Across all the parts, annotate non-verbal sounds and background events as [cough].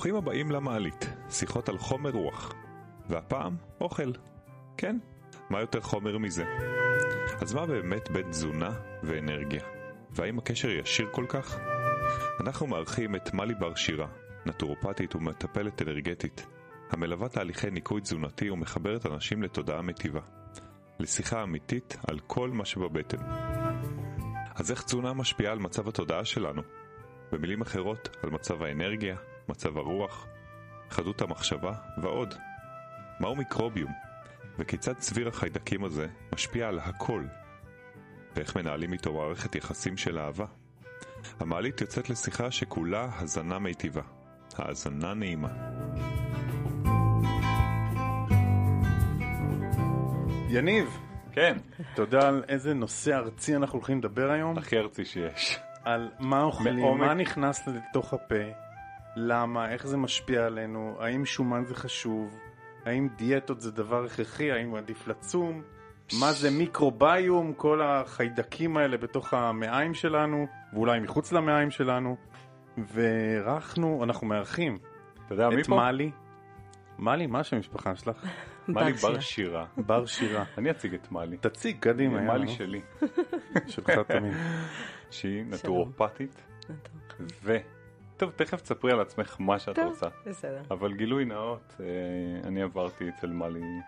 ברוכים הבאים למעלית, שיחות על חומר רוח. והפעם, אוכל. כן, מה יותר חומר מזה? אז מה באמת בין תזונה ואנרגיה? והאם הקשר ישיר כל כך? אנחנו מארחים את מלי בר שירה, נטורופטית ומטפלת אנרגטית, המלווה תהליכי ניקוי תזונתי ומחברת אנשים לתודעה מטיבה. לשיחה אמיתית על כל מה שבבטן. אז איך תזונה משפיעה על מצב התודעה שלנו? במילים אחרות, על מצב האנרגיה, מצב הרוח, חדות המחשבה ועוד. מהו מיקרוביום? וכיצד צביר החיידקים הזה משפיע על הכל? ואיך מנהלים איתו מערכת יחסים של אהבה? המעלית יוצאת לשיחה שכולה הזנה מיטיבה. האזנה נעימה. יניב, כן, אתה יודע על איזה נושא ארצי אנחנו הולכים לדבר היום? הכי ארצי שיש. על מה אוכלים, מעומק- מה נכנס לתוך הפה, למה, איך זה משפיע עלינו, האם שומן זה חשוב, האם דיאטות זה דבר הכרחי, האם עדיף לצום, מה זה מיקרוביום, כל החיידקים האלה בתוך המעיים שלנו, ואולי מחוץ למעיים שלנו, ואירחנו, אנחנו מארחים אתה יודע מי את פה? מלי, מלי, מה השם המשפחה שלך? [laughs] מלי בר שירה. בר שירה. אני אציג את מלי. תציג, קדימה, יאללה. שלי, [laughs] שלך תמיד. שהיא נטורופטית, ו... טוב, תכף תספרי על עצמך מה שאת טוב. רוצה. בסדר. אבל גילוי נאות, אה, אני עברתי אצל מלי,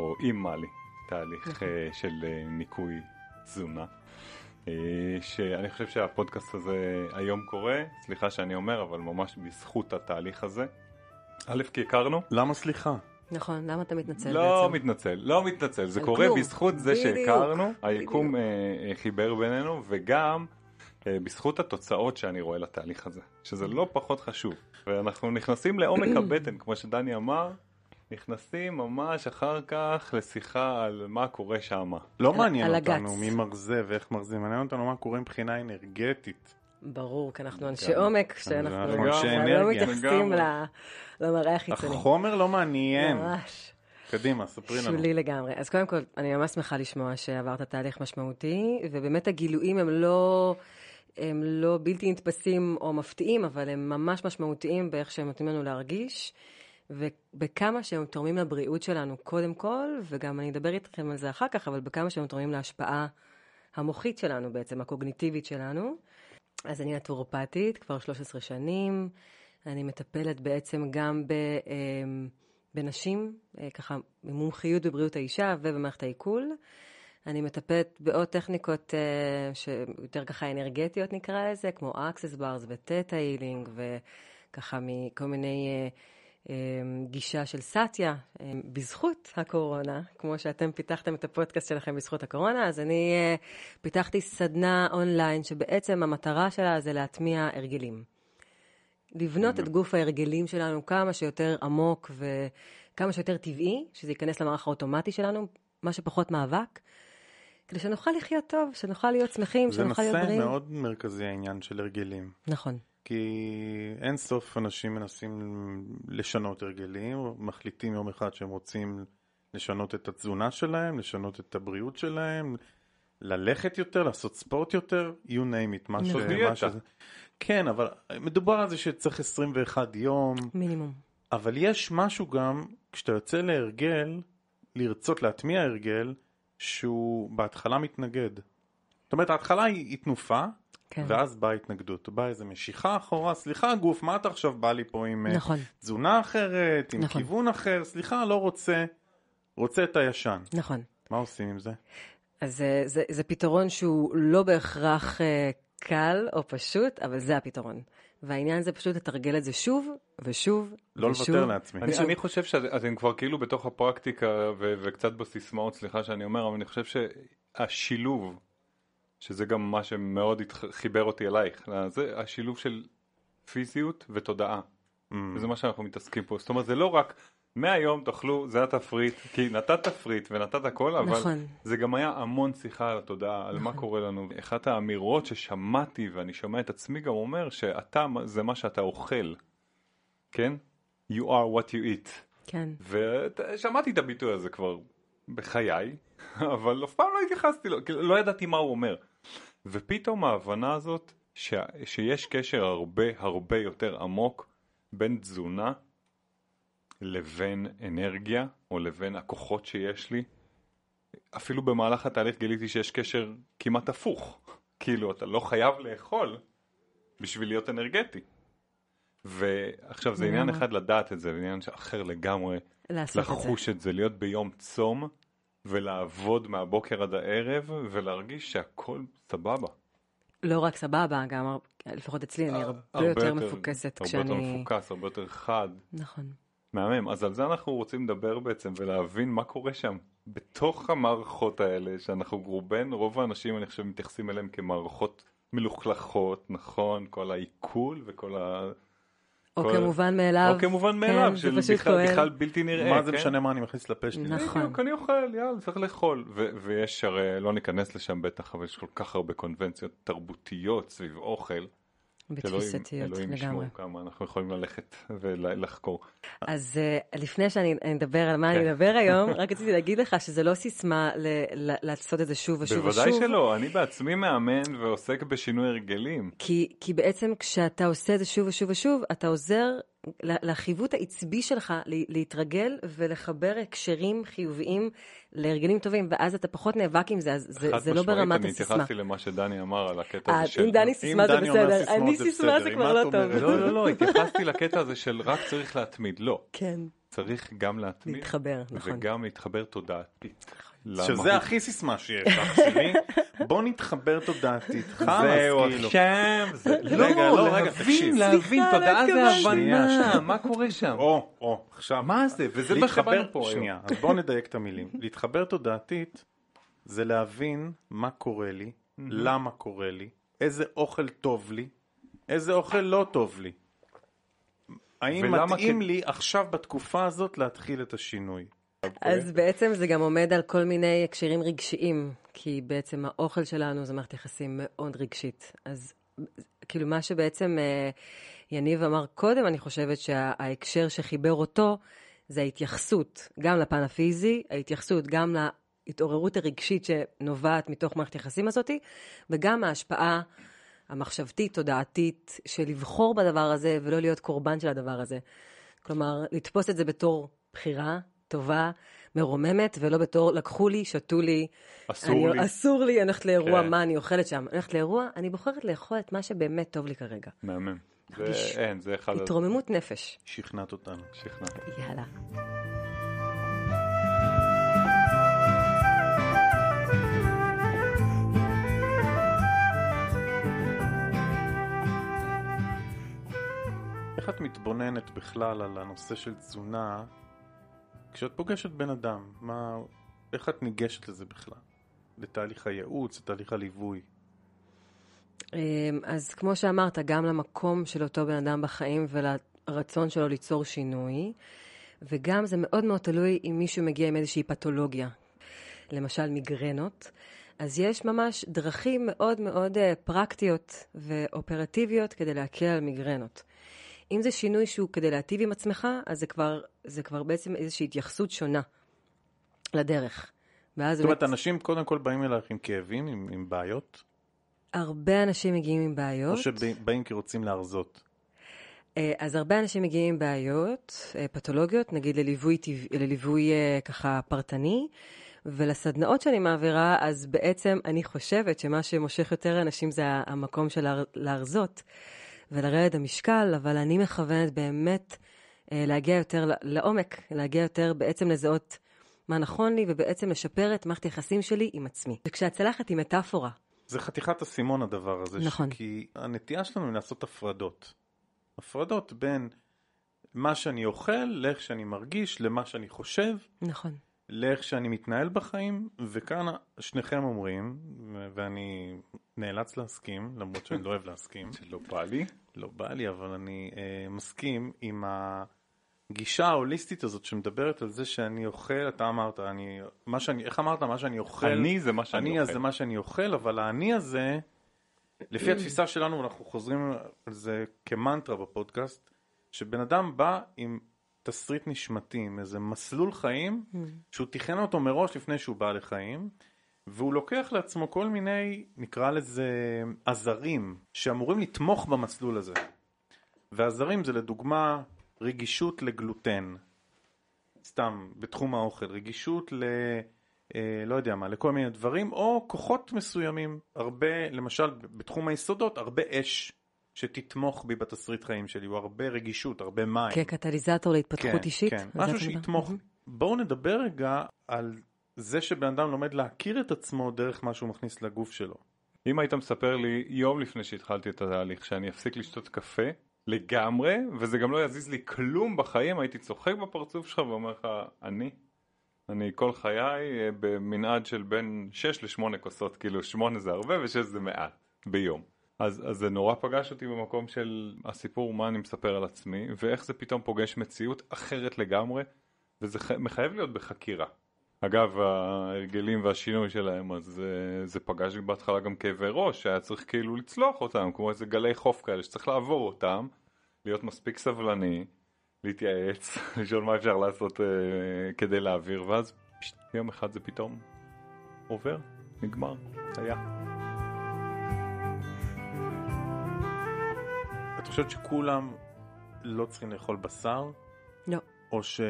או עם מלי, תהליך נכון. אה, של אה, ניקוי תזונה. שאני חושב שהפודקאסט הזה היום קורה, סליחה שאני אומר, אבל ממש בזכות התהליך הזה. א', כי הכרנו, למה סליחה? נכון, למה אתה מתנצל לא בעצם? מתנצל, לא מתנצל, זה קורה כלום. בזכות זה בדיוק, שהכרנו, היקום בדיוק. אה, חיבר בינינו, וגם בזכות התוצאות שאני רואה לתהליך הזה, שזה לא פחות חשוב. ואנחנו נכנסים לעומק הבטן, כמו שדני אמר, נכנסים ממש אחר כך לשיחה על מה קורה שם. לא מעניין על אותנו. מי מרזה ואיך מרזה, מעניין אותנו מה קורה מבחינה אנרגטית. ברור, כי אנחנו אנשי גם. עומק, שאנחנו אנחנו אנשי לא. מתייחסים למראה החיצוני. החומר לא מעניין. ממש. קדימה, ספרי לנו. שולי לגמרי. אז קודם כל, אני ממש שמחה לשמוע שעברת תהליך משמעותי, ובאמת הגילויים הם לא, הם לא בלתי נתפסים או מפתיעים, אבל הם ממש משמעותיים באיך שהם נותנים לנו להרגיש, ובכמה שהם תורמים לבריאות שלנו קודם כל, וגם אני אדבר איתכם על זה אחר כך, אבל בכמה שהם תורמים להשפעה המוחית שלנו בעצם, הקוגניטיבית שלנו. אז אני נטורופטית כבר 13 שנים, אני מטפלת בעצם גם ב, אמ, בנשים, אה, ככה במומחיות בבריאות האישה ובמערכת העיכול. אני מטפלת בעוד טכניקות אה, שיותר ככה אנרגטיות נקרא לזה, כמו access bars ותטא הילינג, וככה מכל מיני אה, אה, גישה של סאטיה, בזכות הקורונה, כמו שאתם פיתחתם את הפודקאסט שלכם בזכות הקורונה, אז אני אה, פיתחתי סדנה אונליין שבעצם המטרה שלה זה להטמיע הרגלים. לבנות את גוף ההרגלים שלנו כמה שיותר עמוק וכמה שיותר טבעי, שזה ייכנס למערך האוטומטי שלנו, מה שפחות מאבק, כדי שנוכל לחיות טוב, שנוכל להיות שמחים, זה שנוכל להיות נושא בריאים. מאוד מרכזי העניין של הרגלים. נכון, כי אין סוף אנשים מנסים לשנות הרגלים, מחליטים יום אחד שהם רוצים לשנות את התזונה שלהם, לשנות את הבריאות שלהם, ללכת יותר, לעשות ספורט יותר, you name it, מה ש... מה. שזה. כן, אבל מדובר על זה שצריך 21 יום, מינימום. אבל יש משהו גם, כשאתה יוצא להרגל, לרצות להטמיע הרגל, שהוא בהתחלה מתנגד. זאת אומרת, ההתחלה היא, היא תנופה, כן. ואז באה התנגדות, באה איזה משיכה אחורה, סליחה גוף, מה אתה עכשיו בא לי פה עם אה, נכון, תזונה אחרת, עם נכון. כיוון אחר, סליחה, לא רוצה, רוצה את הישן. נכון. מה עושים עם זה? אז זה, זה, זה פתרון שהוא לא בהכרח אה, קל או פשוט, אבל זה הפתרון. והעניין זה פשוט לתרגל את זה שוב ושוב לא ושוב. לוותר לעצמי. אני. אני חושב שאתם כבר כאילו בתוך הפרקטיקה ו- וקצת בסיסמאות, סליחה שאני אומר, אבל אני חושב שהשילוב, שזה גם מה שמאוד חיבר אותי אלייך, זה השילוב של פיזיות ותודעה. Mm. וזה מה שאנחנו מתעסקים פה. זאת אומרת, זה לא רק מהיום תאכלו, זה התפריט, כי נתת תפריט ונתת הכל, אבל נכון. זה גם היה המון שיחה על התודעה, על מה נכון. קורה לנו. אחת האמירות ששמעתי, ואני שומע את עצמי גם אומר, שאתה זה מה שאתה אוכל, כן? You are what you eat. כן, ושמעתי את הביטוי הזה כבר בחיי, [laughs] אבל אף פעם לא התייחסתי לו, לא ידעתי מה הוא אומר. ופתאום ההבנה הזאת ש... שיש קשר הרבה הרבה יותר עמוק בין תזונה לבין אנרגיה, או לבין הכוחות שיש לי. אפילו במהלך התהליך גיליתי שיש קשר כמעט הפוך. [laughs] כאילו, אתה לא חייב לאכול בשביל להיות אנרגטי. ועכשיו זה עניין. אחד לדעת את זה, ועניין אחר לגמרי לעשות את זה. לחוש את זה, להיות ביום צום ולעבוד מהבוקר עד הערב ולהרגיש שהכל סבבה. לא רק סבבה, גם לפחות אצלי, אני הרבה יותר מפוקסת הרבה יותר כשאני... מפוקס, הרבה יותר חד. נכון. מהמם. אז על זה אנחנו רוצים לדבר בעצם ולהבין מה קורה שם בתוך המערכות האלה שאנחנו רובן, רוב האנשים אני חושב מתייחסים אליהם כמערכות מלוכלכות, נכון? כל העיכול וכל ה... או כל- כמובן מאליו. או כמובן כן, מאליו, זה של בכלל. בכלל בלתי נראה. מה זה כן? משנה מה אני מכניס לפה שלי? נכון. בדיוק, אני אוכל, יאללה, צריך לאכול. ו- ויש הרי, לא ניכנס לשם בטח, אבל יש כל כך הרבה קונבנציות תרבותיות סביב אוכל. בתפיסתיות אלוהים ישמור לגמרי. כמה אנחנו יכולים ללכת ולחקור. אז uh, לפני שאני אני אדבר על מה אני אדבר היום, [laughs] רק רציתי להגיד לך שזה לא סיסמה ל- לעשות את זה שוב ושוב ושוב. בוודאי שלא, אני בעצמי מאמן ועוסק בשינוי הרגלים. כי, כי בעצם כשאתה עושה את זה שוב ושוב ושוב, אתה עוזר לחיווט העצבי שלך להתרגל ולחבר הקשרים חיוביים להרגלים טובים, ואז אתה פחות נאבק עם זה, אז זה, חד זה לא משמעית, ברמת אני הסיסמה. התייחסתי למה שדני אמר על הקטע אה, הזה של... אם דני סיסמה זה בסדר, אני סיסמה זה כבר לא טוב. לא, לא, לא, התייחסתי לקטע הזה של רק צריך להתמיד. לא, כן, צריך גם להתמיד. להתחבר, נכון. וגם להתחבר תודעתית. שזה. הכי סיסמה שיש, אח שלי. בוא נתחבר תודעתית. חמאס, זהו כאילו. עכשיו, זה... רגע, לא, רגע, תקשיב. להבין, סליחה, תודעה לא זה. הבנה. מה קורה שם? או, או, עכשיו. מה זה? וזה מה שבאנו פה היום. שנייה, אז בואו נדייק את המילים. להתחבר תודעתית זה להבין מה קורה לי, למה קורה לי, איזה אוכל טוב לי, איזה אוכל לא טוב לי. האם מתאים כ- לי עכשיו בתקופה הזאת להתחיל את השינוי? אז בעצם זה גם עומד על כל מיני הקשרים רגשיים, כי בעצם האוכל שלנו זה מערכת יחסים מאוד רגשית. אז כאילו מה שבעצם אה, יניב אמר קודם, אני חושבת שההקשר שחיבר אותו זה ההתייחסות, גם לפן הפיזי, ההתייחסות גם להתעוררות הרגשית שנובעת מתוך מערכת היחסים הזאתי, וגם ההשפעה המחשבתית, תודעתית, של לבחור בדבר הזה ולא להיות קורבן של הדבר הזה. כלומר, לתפוס את זה בתור בחירה טובה, מרוממת, ולא בתור לקחו לי, שתו לי. אסור אני, לי. אסור לי, אני הולכת לאירוע, כן. מה אני אוכלת שם? אני הולכת לאירוע, אני בוחרת לאכול את מה שבאמת טוב לי כרגע. מהמם. זה, אין, זה אחד... התרוממות נפש. שכנעת אותנו. שכנע. יאללה. איך את מתבוננת בכלל על הנושא של תזונה כשאת פוגשת בן אדם? מה, איך את ניגשת לזה בכלל? לתהליך הייעוץ, לתהליך הליווי? אמ, אז כמו שאמרת, גם למקום של אותו בן אדם בחיים ולרצון שלו ליצור שינוי, וגם זה מאוד מאוד תלוי אם מישהו מגיע עם איזושהי פתולוגיה, למשל מיגרנות, אז יש ממש דרכים מאוד מאוד אה, פרקטיות ואופרטיביות כדי להקל על מיגרנות. אם זה שינוי שהוא כדי להטיב עם עצמך, אז זה כבר, זה כבר בעצם איזושהי התייחסות שונה לדרך. זאת אומרת, באמת אנשים קודם כל באים אלייך עם כאבים, עם, עם בעיות, הרבה אנשים מגיעים עם בעיות. או שבאים כי רוצים להרזות? אה, אז הרבה אנשים מגיעים עם בעיות אה, פתולוגיות, נגיד לליווי, טבע- לליווי אה, ככה פרטני, ולסדנאות שאני מעבירה, אז בעצם אני חושבת שמה שמושך יותר אנשים זה המקום של להר- להרזות ולרדת המשקל, אבל אני מכוונת באמת אה, להגיע יותר לעומק, להגיע יותר בעצם לזהות מה נכון לי, ובעצם לשפר את מערכת היחסים שלי עם עצמי. וכשהצלחת היא מטאפורה, זה חתיכת אסימון הדבר הזה. נכון. כי הנטייה שלנו היא לעשות הפרדות. הפרדות בין מה שאני אוכל, לאיך שאני מרגיש, למה שאני חושב, נכון. לאיך שאני מתנהל בחיים, וכאן שניכם אומרים, ואני נאלץ להסכים, למרות שאני לא אוהב להסכים, לא בא לי. לא בא לי, אבל אני אה, מסכים עם הגישה ההוליסטית הזאת שמדברת על זה שאני אוכל, אתה אמרת, אני, מה שאני, איך אמרת? מה שאני אוכל. אני זה מה שאני אני אוכל. זה מה שאני אוכל, אבל האני הזה, לפי התפיסה שלנו, אנחנו חוזרים על זה כמנטרה בפודקאסט, שבן אדם בא עם תסריט נשמתי, עם איזה מסלול חיים, שהוא תכנן אותו מראש לפני שהוא בא לחיים, והוא לוקח לעצמו כל מיני, נקרא לזה, עזרים, שאמורים לתמוך במסלול הזה. והזרים זה לדוגמה רגישות לגלוטן, סתם בתחום האוכל, רגישות ל... אה, לא יודע מה, לכל מיני דברים, או כוחות מסוימים, הרבה, למשל בתחום היסודות, הרבה אש שתתמוך בי בתסריט חיים שלי, או הרבה רגישות, הרבה מים. כקטליזטור להתפתחות כן, אישית? כן, זה משהו? שיתמוך. בואו נדבר רגע על זה שבן אדם לומד להכיר את עצמו דרך מה שהוא מכניס לגוף שלו. אם היית מספר לי יום לפני שהתחלתי את התהליך שאני אפסיק לשתות קפה לגמרי וזה גם לא יזיז לי כלום בחיים הייתי צוחק בפרצוף שלך ואומר לך אני אני כל חיי אה, במנעד של בין 6 ל-8 כוסות כאילו 8 זה הרבה ו-6 זה מעט ביום אז, אז זה נורא פגש אותי במקום של הסיפור מה אני מספר על עצמי ואיך זה פתאום פוגש מציאות אחרת לגמרי וזה ח- מחייב להיות בחקירה אגב, ההרגלים והשינוי שלהם, אז זה, זה פגש בהתחלה גם כאבי ראש, שהיה צריך כאילו לצלוח אותם, כמו איזה גלי חוף כאלה שצריך לעבור אותם, להיות מספיק סבלני, להתייעץ, [laughs] לשאול מה אפשר לעשות אה, כדי להעביר, ואז פשט, יום אחד זה פתאום עובר, נגמר, היה. חושבת שכולם לא צריכים לאכול בשר? לא. או ש...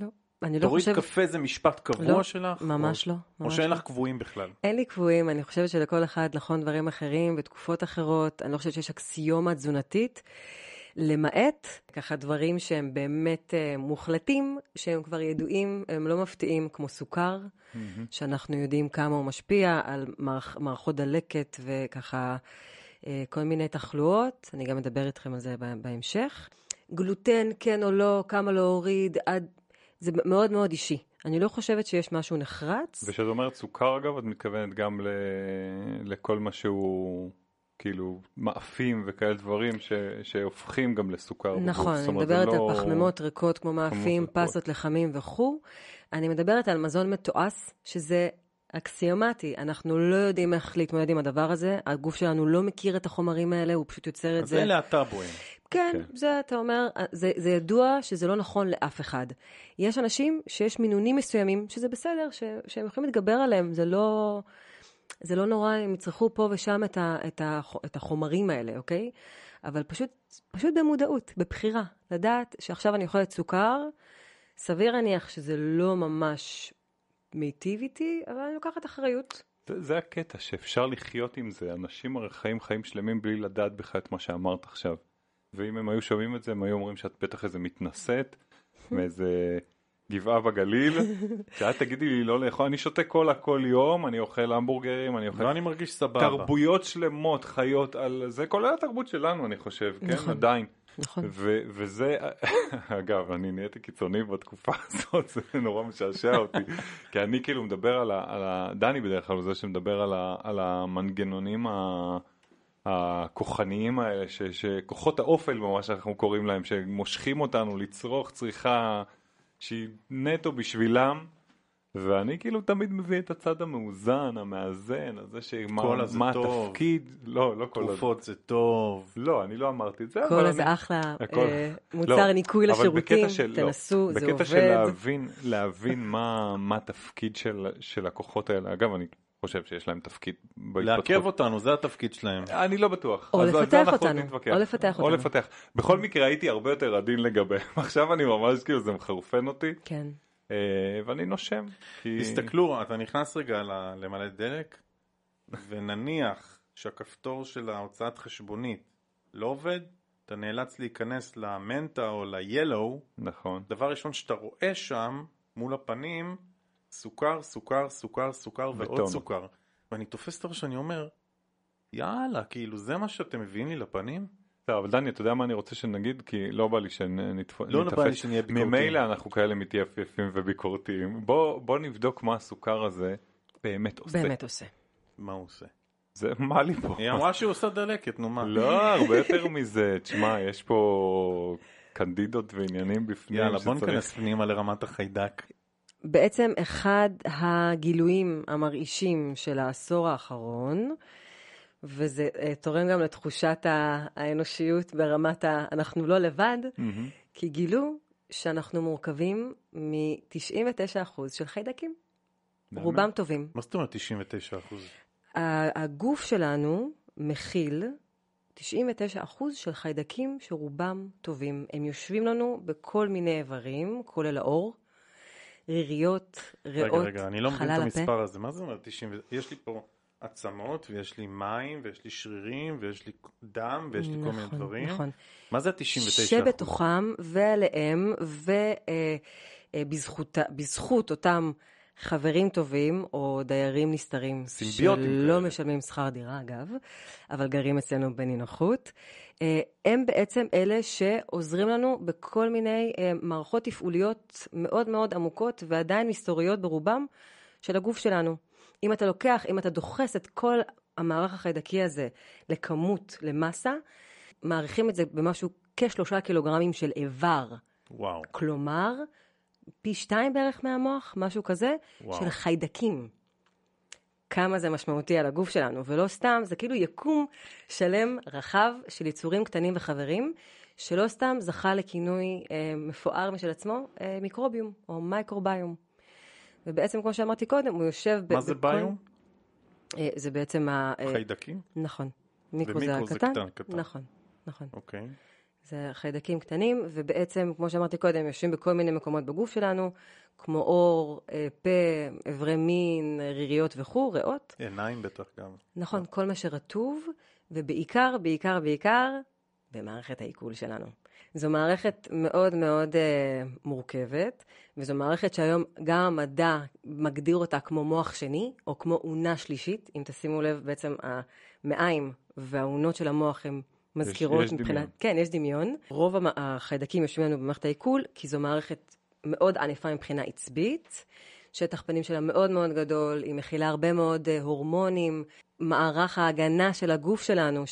לא. אני לא תוריד חושבת... קפה זה משפט קבוע לא, שלך? ממש או... לא. או ממש שאין לא. לך קבועים בכלל? אין לי קבועים, אני חושבת שלכל אחד נכון דברים אחרים בתקופות אחרות, אני לא חושבת שיש אקסיומה תזונתית, למעט ככה דברים שהם באמת uh, מוחלטים, שהם כבר ידועים, הם לא מפתיעים, כמו סוכר, שאנחנו יודעים כמה הוא משפיע על מערכ, מערכות דלקת וככה כל מיני תחלואות, אני גם אדבר איתכם על זה בה- בהמשך. גלוטן, כן או לא, כמה להוריד, עד... זה מאוד מאוד אישי. אני לא חושבת שיש משהו נחרץ. וכשאת אומרת סוכר אגב, את מתכוונת גם ל... לכל מה שהוא כאילו מאפים וכאלה דברים ש... שהופכים גם לסוכר. בגוף. נכון, זאת אני מדברת לא- על פחמימות ריקות כמו מאפים. פסות, לחמים וכו'. אני מדברת על מזון מתועש, שזה אקסיומטי. אנחנו לא יודעים איך להתמודד עם הדבר הזה, הגוף שלנו לא מכיר את החומרים האלה, הוא פשוט יוצר את אז זה. אלה הטאבואים. כן, כן. זה אתה אומר, זה, זה ידוע שזה לא נכון לאף אחד. יש אנשים שיש מינונים מסוימים שזה בסדר, ש, שהם יכולים להתגבר עליהם, זה לא, זה לא נורא אם יצרכו פה ושם את, ה, את, ה, את החומרים האלה, אוקיי? אבל פשוט, פשוט במודעות, בבחירה, לדעת שעכשיו אני אוכלת סוכר, סביר להניח שזה לא ממש מיטיב איתי, אבל אני לוקחת אחריות. זה, זה הקטע שאפשר לחיות עם זה, אנשים הרי חיים חיים שלמים בלי לדעת בכלל את מה שאמרת עכשיו. ואם הם היו שומעים את זה הם היו אומרים שאת בטח איזה מתנשאת [laughs] מאיזה גבעה בגליל, [laughs] שאת תגידי לי לא לאכול, אני שותה קולה כל יום, אני אוכל המבורגרים, אני אוכל ואני מרגיש סבבה. תרבויות שלמות חיות על זה, כולל התרבות שלנו אני חושב, כן נכון. עדיין. נכון. ו- וזה, [laughs] אגב, אני נהייתי קיצוני בתקופה [laughs] הזאת, זה נורא משעשע אותי, כי אני כאילו מדבר על ה... על ה דני בדרך כלל הוא זה שמדבר על, ה- על המנגנונים ה... הכוחניים האלה, ש- שכוחות האופל ממש אנחנו קוראים להם, שמושכים אותנו לצרוך צריכה שהיא נטו בשבילם. ואני כאילו תמיד מביא את הצד המאוזן, המאזן, הזה שמה קולה זה מה טוב. התפקיד, לא, לא קולה, תרופות זה טוב. לא, אני לא אמרתי את זה, אבל כל אני... זה אחלה, הכל- אה, מוצר לא, ניקוי לשירותים, בקטע של- לא, תנסו, זה בקטע של עובד. להבין, להבין מה, מה התפקיד של, של הכוחות האלה, אגב אני חושב שיש להם תפקיד בהתפתחות. לעכב אותנו, זה התפקיד שלהם. אני לא בטוח. או לפתח אותנו. או לפתח או אותנו. לפתח. בכל מקרה הייתי הרבה יותר עדין לגביהם, [laughs] עכשיו אני ממש כאילו זה מחרפן אותי, כן. אה, ואני נושם. כי... תסתכלו, אתה נכנס רגע למלא דלק, ונניח שהכפתור של ההוצאת חשבונית לא עובד, אתה נאלץ להיכנס למנטה או ל-Yellow, נכון. דבר ראשון שאתה רואה שם, מול הפנים, סוכר, סוכר, סוכר, סוכר ועוד בטונות. סוכר. ואני תופס את הראש, אני אומר, יאללה, כאילו זה מה שאתם מביאים לי לפנים? טוב, אבל דני, אתה יודע מה אני רוצה שנגיד? כי לא בא לי שניתפס. לא בא לי שנהיה ביקורתיים. ממילא אנחנו כאלה מתייפייפים וביקורתיים. בוא, בוא נבדוק מה הסוכר הזה באמת עושה. באמת עושה. מה הוא עושה? זה מה לי פה? היא אמרה שהיא עושה דלקת, נו מה? לא, הרבה יותר מזה. תשמע, יש פה קנדידות ועניינים בפנים יאללה, בוא שצריך- ניכנס פנימה לרמת החיידק. בעצם אחד הגילויים המרעישים של העשור האחרון, וזה אה, תורם גם לתחושת האנושיות ברמת ה... אנחנו לא לבד, מהמם. כי גילו שאנחנו מורכבים מ-99% של חיידקים. באמת? רובם טובים. מה זאת אומרת 99 אחוז? ה- הגוף שלנו מכיל 99% של חיידקים שרובם טובים. הם יושבים לנו בכל מיני איברים, כולל העור, ריריות, ריאות, רגע, רגע, אני לא מבין את חלל הפה. המספר הזה, מה זה אומר 90? ו- יש לי פה עצמות, ויש לי מים, ויש לי שרירים, ויש לי דם, ויש לי כל מיני נכון, דברים. נכון. מה זה ה-99%? שבתוכם ועליהם ובזכות אותם חברים טובים או דיירים נסתרים, סימביוטים שלא כאלה. משלמים שכר דירה אגב, אבל גרים אצלנו בנינוחות, אה, הם בעצם אלה שעוזרים לנו בכל מיני אה, מערכות תפעוליות מאוד מאוד עמוקות ועדיין מסתוריות ברובם של הגוף שלנו. אם אתה לוקח, אם אתה דוחס את כל המערך החיידקי הזה לכמות, למסה, מעריכים את זה במשהו כשלושה קילוגרמים של איבר. וואו. כלומר, פי שתיים בערך מהמוח, משהו כזה, וואו. של חיידקים. כמה זה משמעותי על הגוף שלנו, ולא סתם, זה כאילו יקום שלם, רחב, של יצורים קטנים וחברים, שלא סתם זכה לכינוי אה, מפואר משל עצמו, אה, מיקרוביום, או מייקרוביום. ובעצם, כמו שאמרתי קודם, הוא יושב... ב- מה זה בכל- ביום? אה, זה בעצם ה... אה, חיידקים? נכון. מיקרו זה הקטן. קטן, קטן. נכון, נכון. אוקיי. זה חיידקים קטנים, ובעצם, כמו שאמרתי קודם, יושבים בכל מיני מקומות בגוף שלנו, כמו עור, אה, פה, אברי מין, ריריות וכו', ריאות. עיניים בטח גם. נכון, כל מה שרטוב, ובעיקר, בעיקר, בעיקר, במערכת העיכול שלנו. זו מערכת מאוד מאוד אה, מורכבת, וזו מערכת שהיום גם המדע מגדיר אותה כמו מוח שני, או כמו אונה שלישית. אם תשימו לב, בעצם המעיים והאונות של המוח הן מזכירות יש מבחינת... דמיון. כן, יש דמיון. רוב החיידקים יושבים לנו במערכת העיכול, כי זו מערכת מאוד ענפה מבחינה עצבית. שטח פנים שלה מאוד מאוד גדול, היא מכילה הרבה מאוד אה, הורמונים. מערך ההגנה של הגוף שלנו,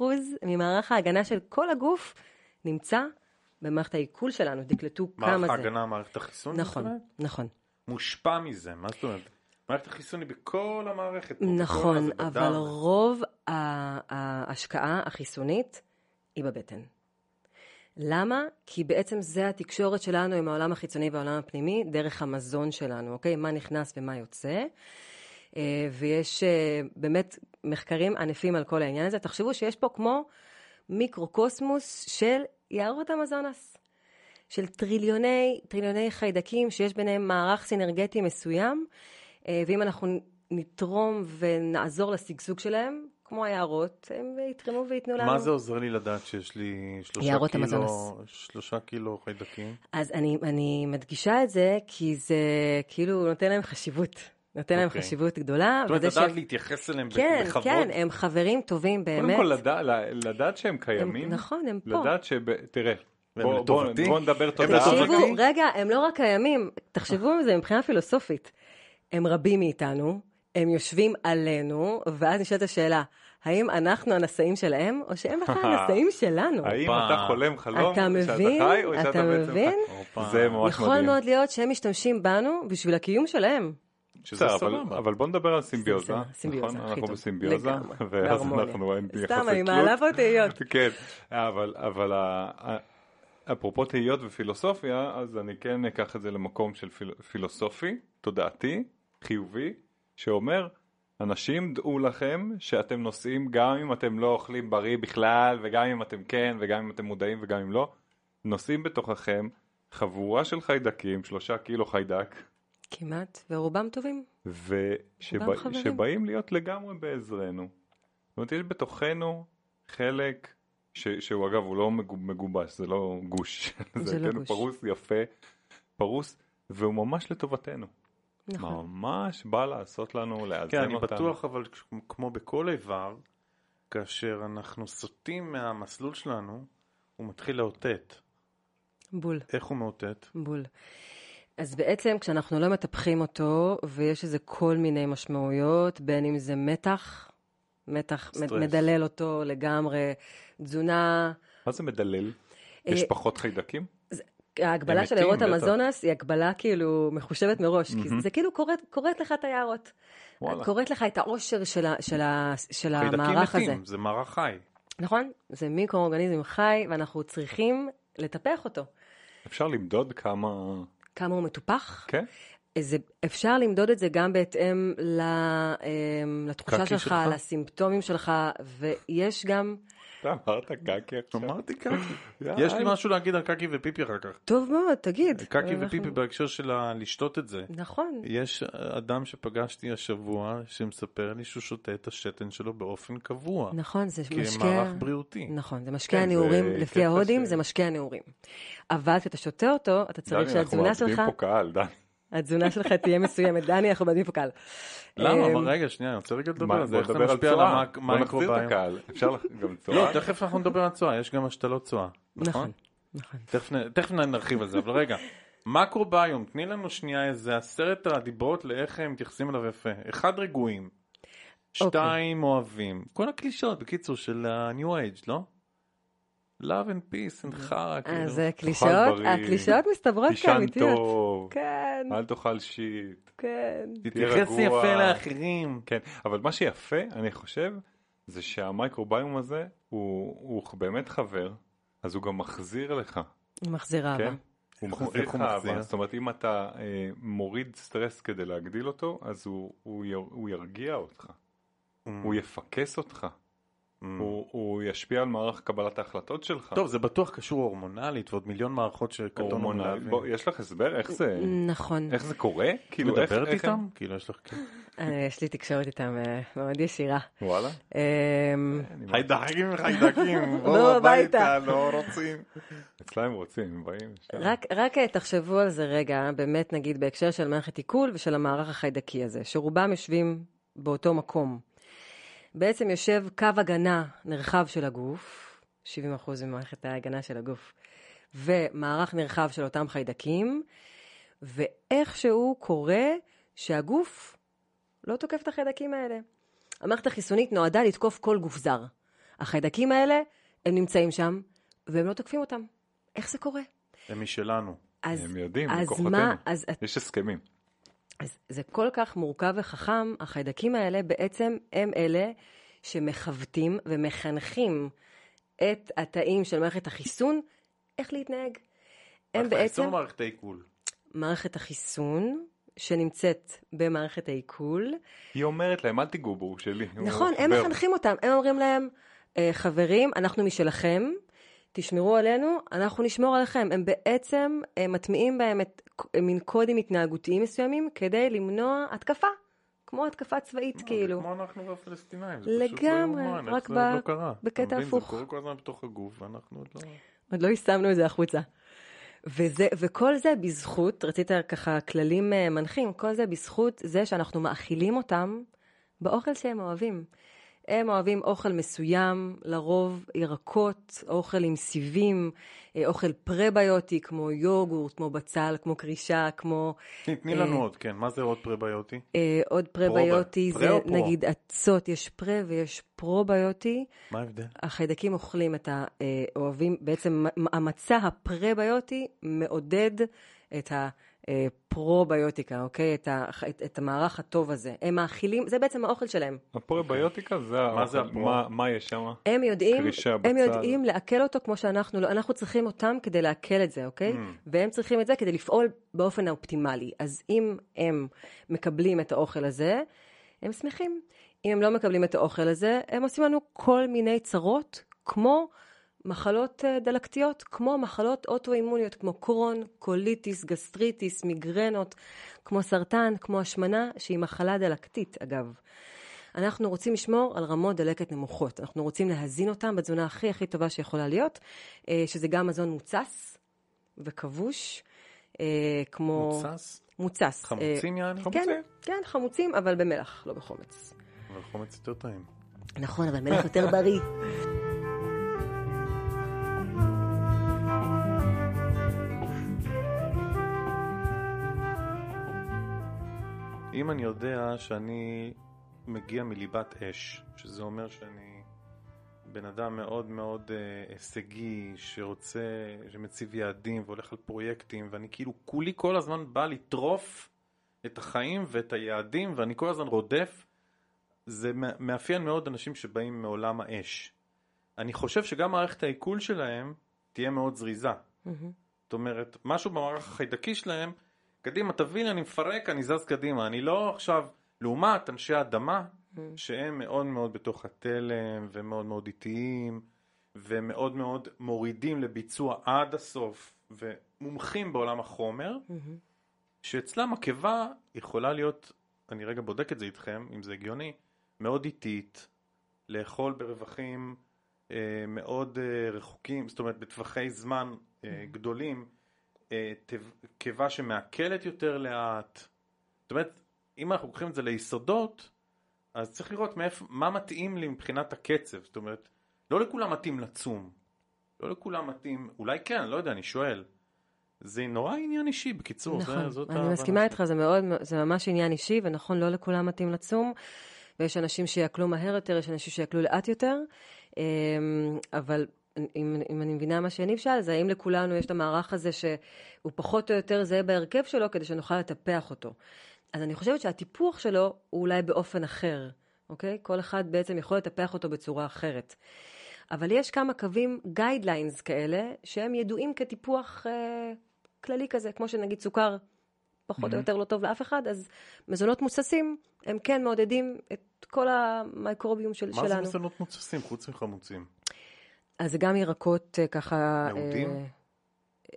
70% ממערך ההגנה של כל הגוף נמצא במערכת העיכול שלנו. תקלטו כמה זה. ההגנה, מערכת החיסון? נכון? נכון. מושפע מזה, מה זאת אומרת? מערכת החיסון היא בכל המערכת. בכל נכון, הזה, אבל בדם. רוב ההשקעה החיסונית היא בבטן. למה? כי בעצם זה התקשורת שלנו עם העולם החיצוני והעולם הפנימי, דרך המזון שלנו, אוקיי? מה נכנס ומה יוצא. אה, ויש אה, באמת מחקרים ענפים על כל העניין הזה. תחשבו שיש פה כמו מיקרוקוסמוס של יערות המזונס. של טריליוני, טריליוני חיידקים שיש ביניהם מערך סינרגטי מסוים, אה, ואם אנחנו נתרום ונעזור לשגשוג שלהם, כמו היערות, הם יתרמו וייתנו לנו. מה זה עוזר לי לדעת שיש לי שלושה קילו, המזונס. שלושה קילו חיידקים? אז אני, אני מדגישה את זה, כי זה כאילו נותן להם חשיבות. נותן להם אוקיי. חשיבות גדולה. זאת אומרת, לדעת שהם- להתייחס אליהם כן, בכבוד. כן, הם חברים טובים קודם באמת. כל לדע- לדעת שהם הם, קיימים, נכון, הם פה. לדעת שב... תראה, והם בוא- בוא נדבר הם תודעה. תקשיבו, רגע, הם לא רק קיימים, תחשבו על זה מבחינה פילוסופית. הם רבים מאיתנו, הם יושבים עלינו, ואז נשאלת השאלה, האם אנחנו הנשאים שלהם, או שהם בכלל הנשאים שלנו? האם. אתה חולם חלום אתה שאתה מבין? חי, או שאתה אתה בעצם מבין? חי? הופה. זה ממש יכול מדהים. מאוד להיות שהם משתמשים בנו בשביל הקיום שלהם. שזה בסדר, אבל- סבבה. אבל בוא נדבר על סימביוזה, נכון? אנחנו. בסימביוזה, ואז. אנחנו אין יחסי סתם, אני תלות. מעלה פה תהיות. [laughs] כן, אבל, אבל אפרופו תהיות ופילוסופיה, אז אני כן אקח את זה למקום של פיל, פילוסופי, תודעתי, חיובי, שאומר, אנשים דעו לכם שאתם נוסעים גם אם אתם לא אוכלים בריא בכלל, וגם אם אתם כן, וגם אם אתם מודעים וגם אם לא, נוסעים בתוככם חבורה של חיידקים, שלושה קילו חיידק, כמעט, ורובם טובים. ושבאים להיות לגמרי בעזרנו. זאת אומרת, יש בתוכנו חלק ש, שהוא אגב הוא לא מגו- מגובש, זה לא גוש, [laughs] זה לא כן גוש. פרוס יפה, פרוס, והוא ממש לטובתנו. נכון. ממש בא לעשות לנו, לאזן כן, אני אותנו. בטוח, אבל כמו בכל איבר, כאשר אנחנו סוטים מהמסלול שלנו, הוא מתחיל לאותת. בול. איך הוא מאותת? בול. אז בעצם כשאנחנו לא מטפחים אותו, ויש לזה כל מיני משמעויות, בין אם זה מתח, מתח סטרס. מדלל אותו לגמרי, תזונה, מה זה מדלל? אה, יש פחות חיידקים? ההגבלה של בטח. המזונס היא הגבלה כאילו מחושבת מראש, כי מהמם. זה כאילו קוראת, קוראת לך את היערות. וואלה. קוראת לך את העושר של, ה, של, ה, של המערך הזה. מתים, זה מערך חי. נכון? זה מיקרואורגניזם חי, ואנחנו צריכים לטפח אותו. אפשר למדוד כמה... כמה הוא מטופח? כן? זה, אפשר למדוד את זה גם בהתאם ל, אמ, לתחושה שלך, שלך? לסימפטומים שלך, ויש גם אתה אמרת קקי עכשיו. אמרתי קקי. יש לי משהו להגיד על קקי ופיפי אחר כך. טוב מאוד, תגיד. קקי אנחנו- ופיפי בהקשר של לשתות את זה. נכון. יש אדם שפגשתי השבוע שמספר לי שהוא שותה את השתן שלו באופן קבוע. נכון, זה משקה... מערך בריאותי. נכון, זה משקה כן, הנעורים, זה לפי ההודים זה משקה הנעורים. אבל כשאתה שותה אותו, אתה צריך דני, אנחנו שהתזונה מאבדים שלך, פה קהל, דני. התזונה שלך תהיה מסוימת. דני, אנחנו מאבדים פה קהל. למה? אמ, אבל רגע, שנייה, אני רוצה רגע לדבר מה, על זה, בוא איך זה נדבר על משפיע על צואה. המק- בוא נחזיר את המייקרוביום. הקהל. אפשר לך גם צואה? לא, תכף אנחנו נדבר על צואה, יש גם השתלות צואה, נכון? נכון, נכון. תכף נרחיב על זה, אבל רגע, מקרוביום, תני לנו שנייה איזה עשרת הדיברות לאיך הם מתייחסים אליו יפה. אחד רגועים, שתיים אוהבים, כל הקלישאות, בקיצור, של ה-new age, לא? Love and peace and חרא, כאילו. אז הקלישאות, בריא, הקלישאות מסתברות תישן כאמיתיות. טוב, כן, אל תאכל שיט. כן. תתייחס. יפה לאחרים. כן, אבל מה שיפה, אני חושב, זה שהמייקרוביום הזה הוא, הוא באמת חבר, אז הוא גם מחזיר לך, הוא מחזיר אהבה. כן? הוא מחזיר לך? אהבה, זאת אומרת אם אתה אה, מוריד סטרס כדי להגדיל אותו, אז הוא, הוא, יר, הוא ירגיע אותך, הוא יפקס אותך, Mm. הוא, הוא ישפיע על מערך קבלת ההחלטות שלך. טוב, זה בטוח קשור הורמונלית ועוד מיליון מערכות שקטונו. מלהבין. בוא, יש לך הסבר איך זה, נכון. איך זה קורה? כאילו איך, מדברת איך הם- איתם? כאילו יש לך... אה, יש לי תקשורת איתם אה, מאוד ישירה. וואלה. אמ, אני- חיידקים חיידקים, [laughs] בואו בואו הביתה. לא רוצים. אצלה הם רוצים, הם באים. רק, אה, תחשבו על זה רגע, באמת נגיד בהקשר של מערכת עיכול ושל המערך החיידקי הזה, שרובם יושבים באותו מקום. בעצם יושב קו הגנה נרחב של הגוף, 70% ממערכת ההגנה של הגוף, ומערך נרחב של אותם חיידקים, ואיכשהו קורה שהגוף לא תוקף את החיידקים האלה. המערכת החיסונית נועדה לתקוף כל גוף זר. החיידקים האלה, הם נמצאים שם, והם לא תוקפים אותם. איך זה קורה? הם משלנו. אז, הם יודעים, אז. מה, אז, יש הסכמים. אז זה כל כך מורכב וחכם, החיידקים האלה בעצם הם אלה שמכוותים ומחנכים את התאים של מערכת החיסון איך להתנהג. הם בעצם, החיסון מערכת העיכול. מערכת החיסון שנמצאת במערכת העיכול, היא אומרת להם, אל תיגעו בו שלי. נכון, הם חבר." מחנכים אותם, הם אומרים להם, "אה, חברים, אנחנו משלכם, תשמרו עלינו, אנחנו נשמור עליכם. הם בעצם אה, מטמיעים בהם את מין קודים התנהגותיים מסוימים כדי למנוע התקפה, כמו התקפה צבאית כאילו. כמו אנחנו והפלסטינאים. זה פשוט לא יאומן, רק איך זה לא קרה. בקטע? הפוך. זה קורה כל הזמן בתוך הגוף, ואנחנו עוד לא... עוד לא יישמנו את זה החוצה. וזה, וכל זה בזכות, רצית ככה כללים אה, מנחים, כל זה בזכות זה שאנחנו מאכילים אותם באוכל שהם אוהבים. הם אוהבים אוכל מסוים, לרוב ירקות, אוכל עם סיבים, אה, אוכל פרביוטי כמו יוגורט, כמו בצל, כמו קרישה, כמו תני- אה, לנו עוד, כן. מה זה עוד פרביוטי? אה, עוד פרביוטי, זה פרו? נגיד אצות, יש פרה ויש פרוביוטי. מה ההבדל? החיידקים אוכלים את האוהבים, בעצם מ- המצע הפרביוטי מעודד את הפרוביוטיקה, אוקיי? את, ה, את, את המערך הטוב הזה. הם מאכילים, זה בעצם האוכל שלהם. הפרוביוטיקה זה מה זה. הפרו? מה- מה יש שם? הם יודעים, הם. יודעים לעכל אותו כמו שאנחנו לא, אנחנו צריכים אותם כדי לעכל את זה, אוקיי? Mm. והם צריכים את זה כדי לפעול באופן האופטימלי. אז אם הם מקבלים את האוכל הזה, הם שמחים. אם הם לא מקבלים את האוכל הזה, הם עושים לנו כל מיני צרות, כמו מחלות אה, דלקתיות, כמו מחלות אוטואימוניות, כמו קרון, קוליטיס, גסטריטיס, מיגרנות, כמו סרטן, כמו השמנה, שהיא מחלה דלקתית, אגב. אנחנו רוצים לשמור על רמות דלקת נמוכות. אנחנו רוצים להזין אותם בתזונה הכי הכי טובה שיכולה להיות, אה, שזה גם מזון מוצס וכבוש, אה, כמו... מוצס? מוצס. חמוצים יעני? אה, כן, כן, חמוצים, אבל במלח, לא בחומץ. אבל חומץ יותר טעים. נכון, אבל מלח יותר בריא. [laughs] אם אני יודע שאני מגיע מליבת אש, שזה אומר שאני בן אדם מאוד מאוד אה, הישגי, שרוצה, שמציב יעדים והולך על פרויקטים, ואני כאילו כולי כל הזמן בא לטרוף את החיים ואת היעדים, ואני כל הזמן רודף, זה מא- מאפיין מאוד אנשים שבאים מעולם האש. אני חושב שגם מערכת העיכול שלהם תהיה מאוד זריזה. מהמם. זאת אומרת, משהו במערך החיידקי שלהם, קדימה, תבין, אני מפרק, אני זז קדימה. אני לא עכשיו, לעומת אנשי אדמה, שהם מאוד מאוד בתוך התלם ומאוד מאוד איטיים, ומאוד מאוד מורידים לביצוע עד הסוף, ומומחים בעולם החומר, שאצלם הקיבה יכולה להיות, אני רגע בודק את זה איתכם, אם זה הגיוני, מאוד איטית, לאכול ברווחים אה, מאוד אה, רחוקים, זאת אומרת בטווחי זמן אה, גדולים, אה, תב- קיבה שמעכלת יותר לאט. זאת אומרת, אם אנחנו לוקחים את זה ליסודות, אז צריך לראות מאיפה, מה מתאים לי מבחינת הקצב. זאת אומרת, לא לכולם מתאים לצום. לא לכולם מתאים, אולי כן, לא יודע, אני שואל. זה נורא עניין אישי, בקיצור, זה, נכון, זאת אני מסכימה. איתך, זה מאוד, זה ממש עניין אישי, ונכון, לא לכולם מתאים לצום, ויש אנשים שיעכלו מהר יותר, יש אנשים שיעכלו לאט יותר, אמ, אבל אם, אם אני מבינה מה שיניב שאל, זה האם לכולנו יש את המערך הזה שהוא פחות או יותר זהה בהרכב שלו, כדי שנוכל לטפח אותו. אז אני חושבת שהטיפוח שלו הוא אולי באופן אחר, אוקיי? כל אחד בעצם יכול לטפח אותו בצורה אחרת. אבל יש כמה קווים, guidelines כאלה, שהם ידועים כטיפוח אה, כללי כזה, כמו שנגיד סוכר פחות או יותר לא טוב לאף אחד, אז מזונות מותססים, הם כן מעודדים את כל המייקרוביום של, מה שלנו. זה מזונות מוצסים חוץ מחמוצים? אז זה גם ירקות אה, ככה... נעודים? אה,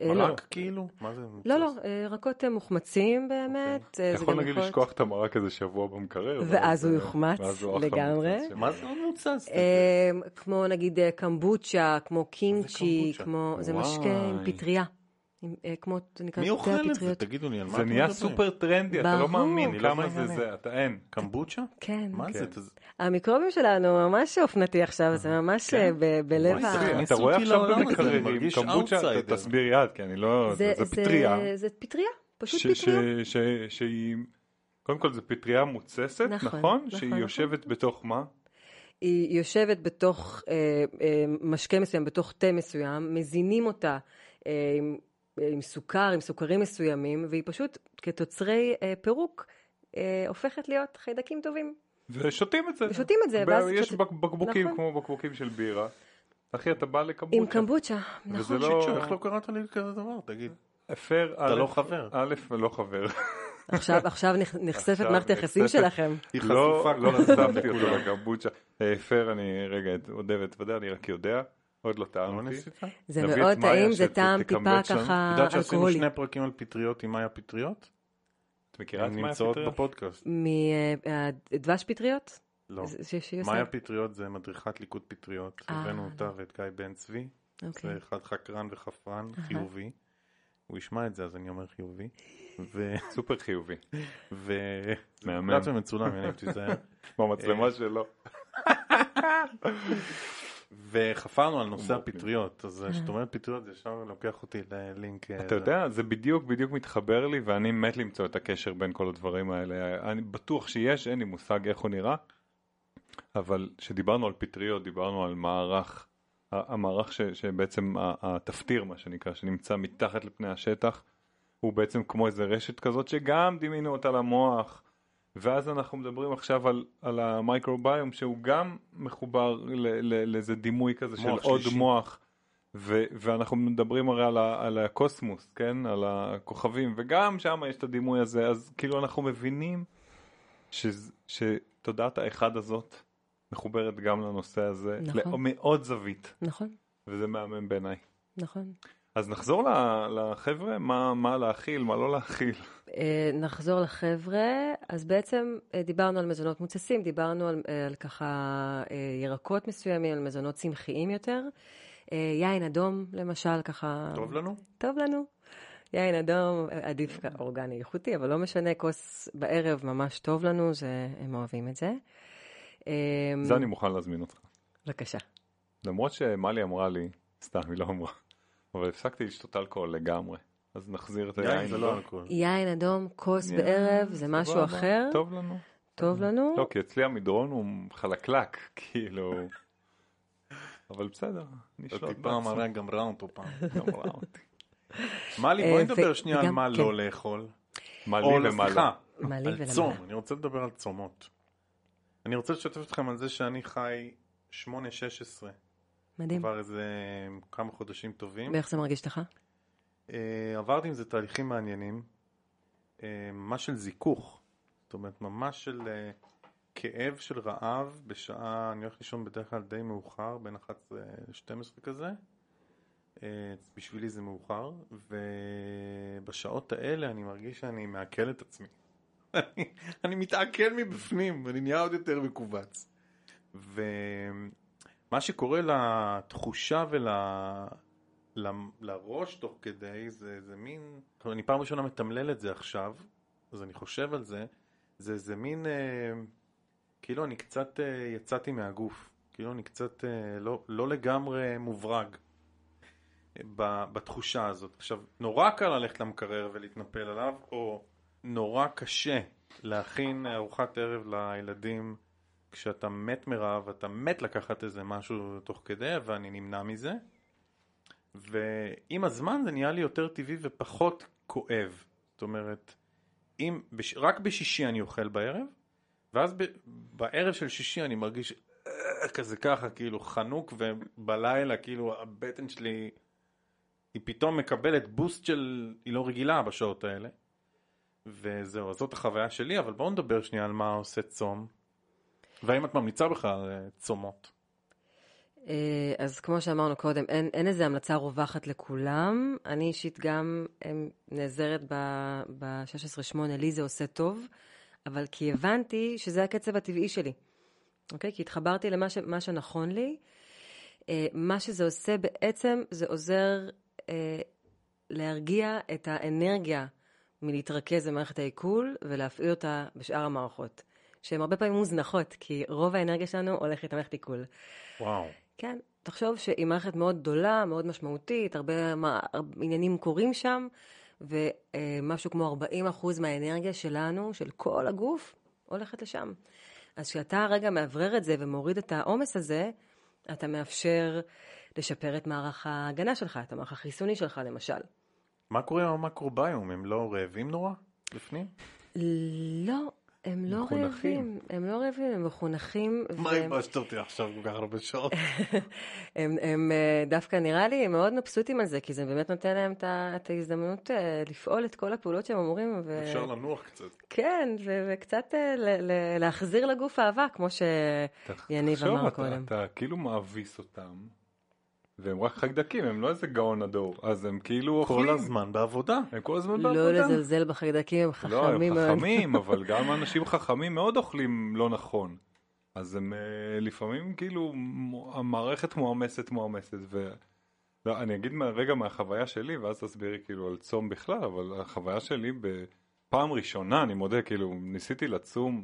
אה, לא, מרק כאילו? מה זה? לא, לא, ירקות מוחמצים באמת. אוקיי. זה יכול נגיד לשכוח את המרק איזה שבוע במקרר. ואז הוא יוחמץ לגמרי. מוצץ. מה זה לא מוצס? אה, כמו נגיד קמבוצ'ה, כמו קימצ'י? כמו... זה. משקה עם פטריה. עם, אה, כמו, זה נקרא מי אוכל את זה? תגידו לי, על מה זה אתם נהיה מדברים? סופר טרנדי, אתה לא. מאמין כמה זה. זה, אתה אין. קמבוצ'ה? כן. מה כן. זה? תז- המיקרובים שלנו ממש אופנתי עכשיו, זה ממש כן? אה, בלב ה... זה אתה רואה עכשיו במקררים מרגיש קמבוצ'ה. תסביר יד, כי אני לא, זה זה פטריה. זה פטריה, פשוט ש- פטריה. ש- ש- שהיא, קודם כל זה פטריה מוצסת, נכון, נכון? נכון, שהיא נכון. יושבת בתוך מה? היא יושבת בתוך אה, אה, משקה מסוים, בתוך תה מסוים, מזינים אותה אה, עם, עם סוכר, עם סוכרים מסוימים, והיא פשוט כתוצרי אה, פירוק אה, הופכת להיות חיידקים טובים. ושותים את זה. ושותים את זה, ב- ואז יש שות- בק- בקבוקים נכון. כמו בקבוקים של בירה. אחי, אתה בא לקבוצ'ה. עם קמבוצ'ה, וזה נכון. לא... שיטשו, איך לא קראת לי כזה דבר? תגיד. הפר, אתה לא חבר. א', לא חבר. עכשיו, עכשיו נחשפת מערכת היחסים. שלכם. היא לא, חשופה לא נחשפתי אותו. לקמבוצ'ה. הפר, אני רגע אודה ואתוודה, אני רק יודע. עוד לא לא טעמתי. ניסית? זה את מאוד טעים, זה טעם טיפה. ככה את יודעת שעשינו אלכוהולי. שני פרקים על פטריות עם מאיה פטריות? את מכירה את הן מאיה נמצאות פטריה? בפודקאסט. מדבש פטריות? לא. מאיה פטריות זה מדריכת ליכוד פטריות. אה, הבאנו אותה לא. ואת גיא בן צבי. אוקיי. זה אחד חקרן וחפרן, חיובי. הוא ישמע את זה אז אני אומר חיובי. ו... [laughs] סופר חיובי. ו... מהמם. מוקלט ומצולם, יניב תיזהר. [laughs] במצלמה שלו. [laughs] וחפרנו על נושא הוא הפטריות, אז כשאת אומרת פטריות זה ישר לוקח אותי ללינק. אה, אתה. יודע, זה בדיוק בדיוק מתחבר לי, ואני מת למצוא את הקשר בין כל הדברים האלה. אני בטוח שיש, אין לי מושג איך הוא נראה, אבל כשדיברנו על פטריות, דיברנו על מערך, המערך ש, שבעצם התפטיר, מה שנקרא, שנמצא מתחת לפני השטח, הוא בעצם כמו איזה רשת כזאת שגם דימינו אותה למוח. ואז אנחנו מדברים עכשיו על, על המייקרוביום שהוא גם מחובר ל, ל, לאיזה דימוי כזה של מוח עוד שלישי. מוח ו, ואנחנו מדברים הרי על, ה, על הקוסמוס, כן? על הכוכבים וגם שם יש את הדימוי הזה אז כאילו אנחנו מבינים ש, שתודעת האחד הזאת מחוברת גם לנושא הזה נכון. לעוד זווית נכון, וזה מהמם בעיניי. נכון. אז נחזור לחבר'ה, מה, מה להכיל, מה לא להכיל. אה, נחזור לחבר'ה, אז בעצם אה, דיברנו על מזונות מוצסים, דיברנו על, אה, על ככה ירקות מסוימים, על מזונות צמחיים יותר. יין אדום, למשל, ככה... טוב לנו? טוב לנו. יין אדום, עדיף אורגני איכותי, אבל לא משנה, כוס בערב ממש טוב לנו, זה, הם אוהבים את זה. זה אני מוכן להזמין אותך. בבקשה. למרות שמלי אמרה לי, סתם היא לא אמרה, אבל הפסקתי לשתות אלכוהול לגמרי. אז נחזיר את היין. יין זה לא אלכוהול. יין אדום, כוס בערב, זה משהו אחר. טוב לנו. טוב לנו. לא, כי אצלי המדרון הוא חלקלק, [laughs] כאילו. אבל בסדר, נשלוט אותי פעם הרי גמרה אותו פעם. [laughs] גמרה אותי. מלי, אה, בואי נדבר שנייה על מה כן. לא לאכול. מה או לי ומה לא. על צום. לא. אני רוצה לדבר על צומות. אני רוצה לשתף אתכם על זה שאני חי 8-16 מדהים. כבר איזה כמה חודשים טובים. ואיך זה מרגיש לך? אה, עברתי עם זה תהליכים מעניינים, אה, ממש של זיכוך, זאת אומרת ממש של אה, כאב של רעב בשעה, אני הולך לישון בדרך כלל די מאוחר, בין 11 ל-12 כזה. בשבילי זה מאוחר, ובשעות האלה אני מרגיש שאני מעכל את עצמי. [laughs] אני, אני מתעכל מבפנים, אני נהיה עוד יותר מכווץ. ומה שקורה לתחושה ול... ל- לראש תוך כדי זה, זה מין, אני פעם ראשונה מתמלל את זה עכשיו, אז אני חושב על זה, זה איזה מין, אה, כאילו אני קצת אה, יצאתי מהגוף, כאילו אני קצת אה, לא, לא לגמרי מוברג אה, ב- בתחושה הזאת. עכשיו, נורא קל ללכת למקרר ולהתנפל עליו, או נורא קשה להכין ארוחת ערב לילדים כשאתה מת מרעב, אתה מת לקחת איזה משהו תוך כדי, ואני נמנע מזה. ועם הזמן זה נהיה לי יותר טבעי ופחות כואב. זאת אומרת, אם, בש, רק בשישי אני אוכל בערב, ואז ב, בערב של שישי אני מרגיש אה, כזה ככה, כאילו חנוק, ובלילה כאילו הבטן שלי, היא פתאום מקבלת בוסט של, היא לא רגילה בשעות האלה. וזהו, אז זאת החוויה שלי, אבל בואו נדבר שנייה על מה עושה צום. והאם את ממליצה בכלל אה, צומות? אה, אז כמו שאמרנו קודם, אין, אין איזו המלצה רווחת לכולם. אני אישית גם em, נעזרת ב-16-8, לי זה עושה טוב, אבל כי הבנתי שזה הקצב הטבעי שלי. אוקיי? כי התחברתי למה ש, שנכון לי. אה, מה שזה עושה בעצם, זה עוזר אה, להרגיע את האנרגיה מלהתרכז במערכת העיכול ולהפעיל אותה בשאר המערכות. שהן הרבה פעמים מוזנחות, כי רוב האנרגיה שלנו הולכת למערכת עיכול. וואו. כן, תחשוב שהיא מערכת מאוד גדולה, מאוד משמעותית, הרבה, מה, הרבה עניינים קורים שם, ומשהו כמו 40% מהאנרגיה שלנו, של כל הגוף, הולכת לשם. אז כשאתה רגע מאוורר את זה ומוריד את העומס הזה, אתה מאפשר לשפר את מערך ההגנה שלך, את המערך החיסוני שלך למשל. מה קורה עם המקרוביום? הם לא רעבים נורא בפנים? לא, הם לא. רעבים, הם לא רעבים, הם מחונכים. מה הלבשת אותי עכשיו כל כך הרבה שעות? [laughs] הם, אה, דווקא נראה לי מאוד מבסוטים על זה, כי זה באמת נותן להם את ההזדמנות אה, לפעול את כל הפעולות שהם אמורים. אפשר לנוח קצת. כן, וקצת אה, להחזיר לגוף אהבה, כמו שיניב אמר קודם. אתה כאילו מאביס אותם, והם רק חיידקים, הם לא איזה גאון הדור, אז הם כאילו אוכלים. כל הזמן בעבודה. הם כל הזמן לא בעבודה. לזלזל בחיידקים, הם לא, הם חכמים מאוד. חכמים, [laughs] אבל גם אנשים חכמים מאוד אוכלים לא נכון. אז הם אה, לפעמים כאילו, המערכת מועמסת מועמסת. ו... לא, אני אגיד רגע מהחוויה שלי, ואז תסבירי כאילו על צום בכלל, אבל החוויה שלי בפעם ראשונה, אני מודה, כאילו, ניסיתי לצום,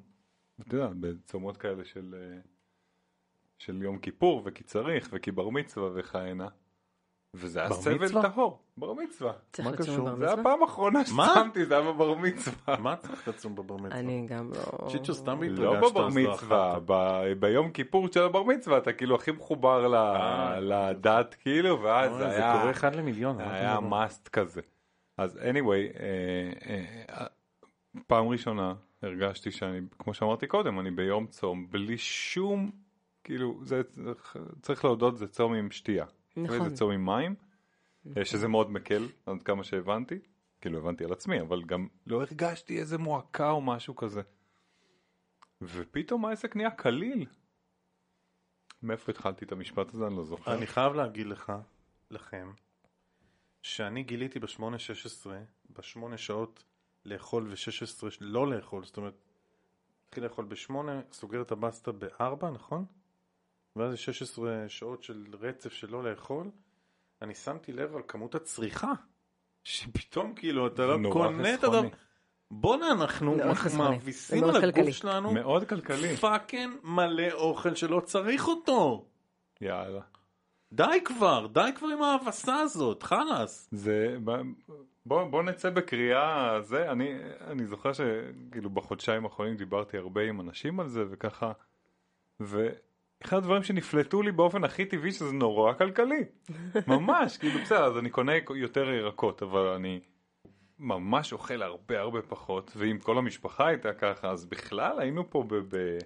אתה יודע, בצומות כאלה של, אה, של יום כיפור, וכי צריך, וכי בר מצווה וכהנה. וזה היה סבל מצווה? טהור, בר מצווה. מה קשור? בבר זה היה מצווה? הפעם האחרונה מה? שצמתי, זה היה בבר מצווה. מה צריך לצום בבר מצווה? אני גם לא... שיט סתם לא התרגשת, בבר לא מצווה, אכלת. ב- ביום כיפור של הבר מצווה אתה כאילו הכי מחובר אה. לדת כאילו, ואז אוי, זה זה היה קורה אחד למיליון. היה? מאסט כזה. אז anyway, אה, אה, פעם ראשונה הרגשתי שאני, כמו שאמרתי קודם, אני ביום צום בלי שום, כאילו, זה, צריך להודות, זה צום עם שתייה. נכון. זה צום עם מים, אה, שזה מאוד מקל, עד כמה שהבנתי. כאילו הבנתי על עצמי, אבל גם לא הרגשתי איזה מועקה או משהו כזה. ופתאום העסק נהיה קליל. מאיפה התחלתי את המשפט הזה? אני לא זוכר. אני חייב להגיד לך, לכם, שאני גיליתי ב-8-16, בשמונה שעות לאכול ו-16 לא לאכול, זאת אומרת, התחיל לאכול ב-8, סוגר את הבסטה ב-4, נכון? ואז יש 16 שעות של רצף של לא לאכול, אני שמתי לב על כמות הצריכה, שפתאום כאילו אתה לא קונה את הדבר. בואנה, אנחנו. מאביסים על הגוף. שלנו מאוד כלכלי. fucking מלא אוכל שלא צריך אותו. יאללה. די כבר, די כבר עם ההאבסה הזאת, חלאס. זה, ב- בוא, בוא נצא בקריאה זה, אני, אני זוכר שכאילו בחודשיים האחרונים דיברתי הרבה עם אנשים על זה וככה, ואחד הדברים שנפלטו לי באופן הכי טבעי שזה נורא כלכלי, [laughs] ממש, כאילו בסדר, אז אני קונה יותר ירקות, אבל אני ממש אוכל הרבה הרבה פחות, ואם כל המשפחה הייתה ככה, אז בכלל היינו פה ב... ב...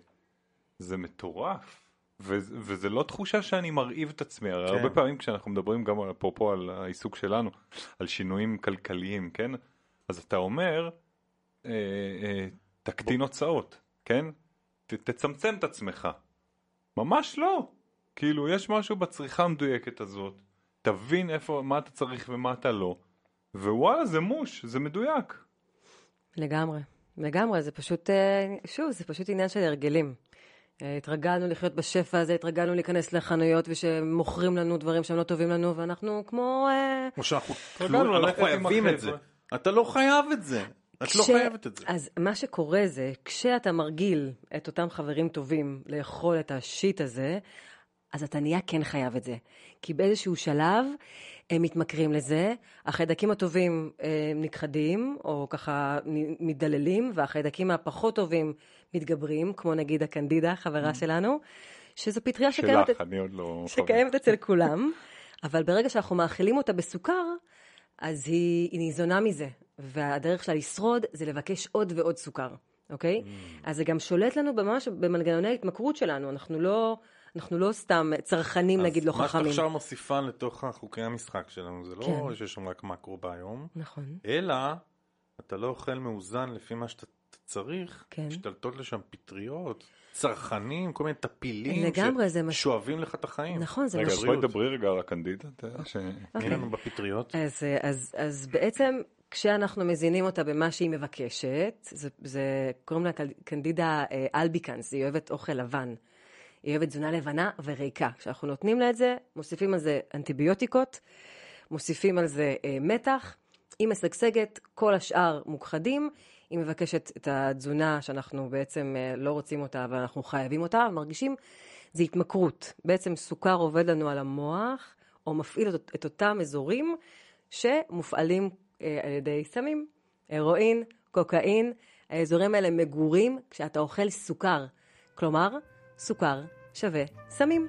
זה מטורף. ו- וזה לא תחושה שאני מרעיב את עצמי, הרי כן. הרבה פעמים כשאנחנו מדברים גם אפרופו על העיסוק שלנו, על שינויים כלכליים, כן? אז אתה אומר, אה, אה, תקטין הוצאות, כן? ת, תצמצם את עצמך. ממש לא. כאילו, יש משהו בצריכה המדויקת הזאת. תבין איפה, מה אתה צריך ומה אתה לא. ווואלה, זה מוש, זה מדויק. לגמרי, לגמרי, זה פשוט, אה, שוב, זה פשוט עניין של הרגלים. אה, התרגלנו לחיות בשפע הזה, התרגלנו להיכנס לחנויות ושמוכרים לנו דברים שהם לא טובים לנו, ואנחנו כמו... אה, כמו שאנחנו חייבים את זה. אתה לא חייב את זה. את לא כש- חייבת את זה. אז מה שקורה זה, כשאתה מרגיל את אותם חברים טובים לאכול את השיט הזה, אז אתה נהיה כן חייב את זה. כי באיזשהו שלב הם מתמכרים לזה, החיידקים הטובים אה, נכחדים, או ככה מתדללים, והחיידקים הפחות טובים מתגברים, כמו נגיד הקנדידה, חברה שלנו, שזו פטריה שקיימת... שלך, אני עוד לא... שקיימת אצל כולם, אבל ברגע שאנחנו מאכילים אותה בסוכר, אז היא, היא ניזונה מזה, והדרך שלה לשרוד זה לבקש עוד ועוד סוכר, אוקיי? אז זה גם שולט לנו ממש במנגנוני ההתמכרות שלנו, אנחנו לא, אנחנו לא סתם צרכנים, נגיד, לא מה שאת חכמים. עכשיו מוסיפה לתוך חוקי המשחק שלנו, זה לא כן. שיש שם רק מקרו ביום, נכון. אלא אתה לא אוכל מאוזן לפי מה שאתה צריך, כן. משתלטות לשם פטריות, צרכנים, כל מיני טפילים, לגמרי, זה ש- ששואבים לך את החיים. נכון, זה רגע, מה אז בואי דברי רגע על הקנדידה, יודע ש... תני לנו בפטריות. אז, אה, אז, אז בעצם כשאנחנו מזינים אותה במה שהיא מבקשת, זה, זה קוראים לה קנדידה אה, אלביקנס, היא אוהבת אוכל לבן. היא אוהבת תזונה לבנה וריקה. כשאנחנו נותנים לה את זה, מוסיפים על זה אנטיביוטיקות, מוסיפים על זה אה, מתח, היא משגשגת, כל השאר מוכחדים. היא מבקשת את התזונה שאנחנו בעצם אה, לא רוצים אותה, אבל אנחנו חייבים אותה, ומרגישים, זה התמכרות. בעצם סוכר עובד לנו על המוח, או מפעיל את, את אותם אזורים שמופעלים על ידי סמים, הרואין, קוקאין. האזורים האלה מגורים כשאתה אוכל סוכר. כלומר, סוכר שווה סמים.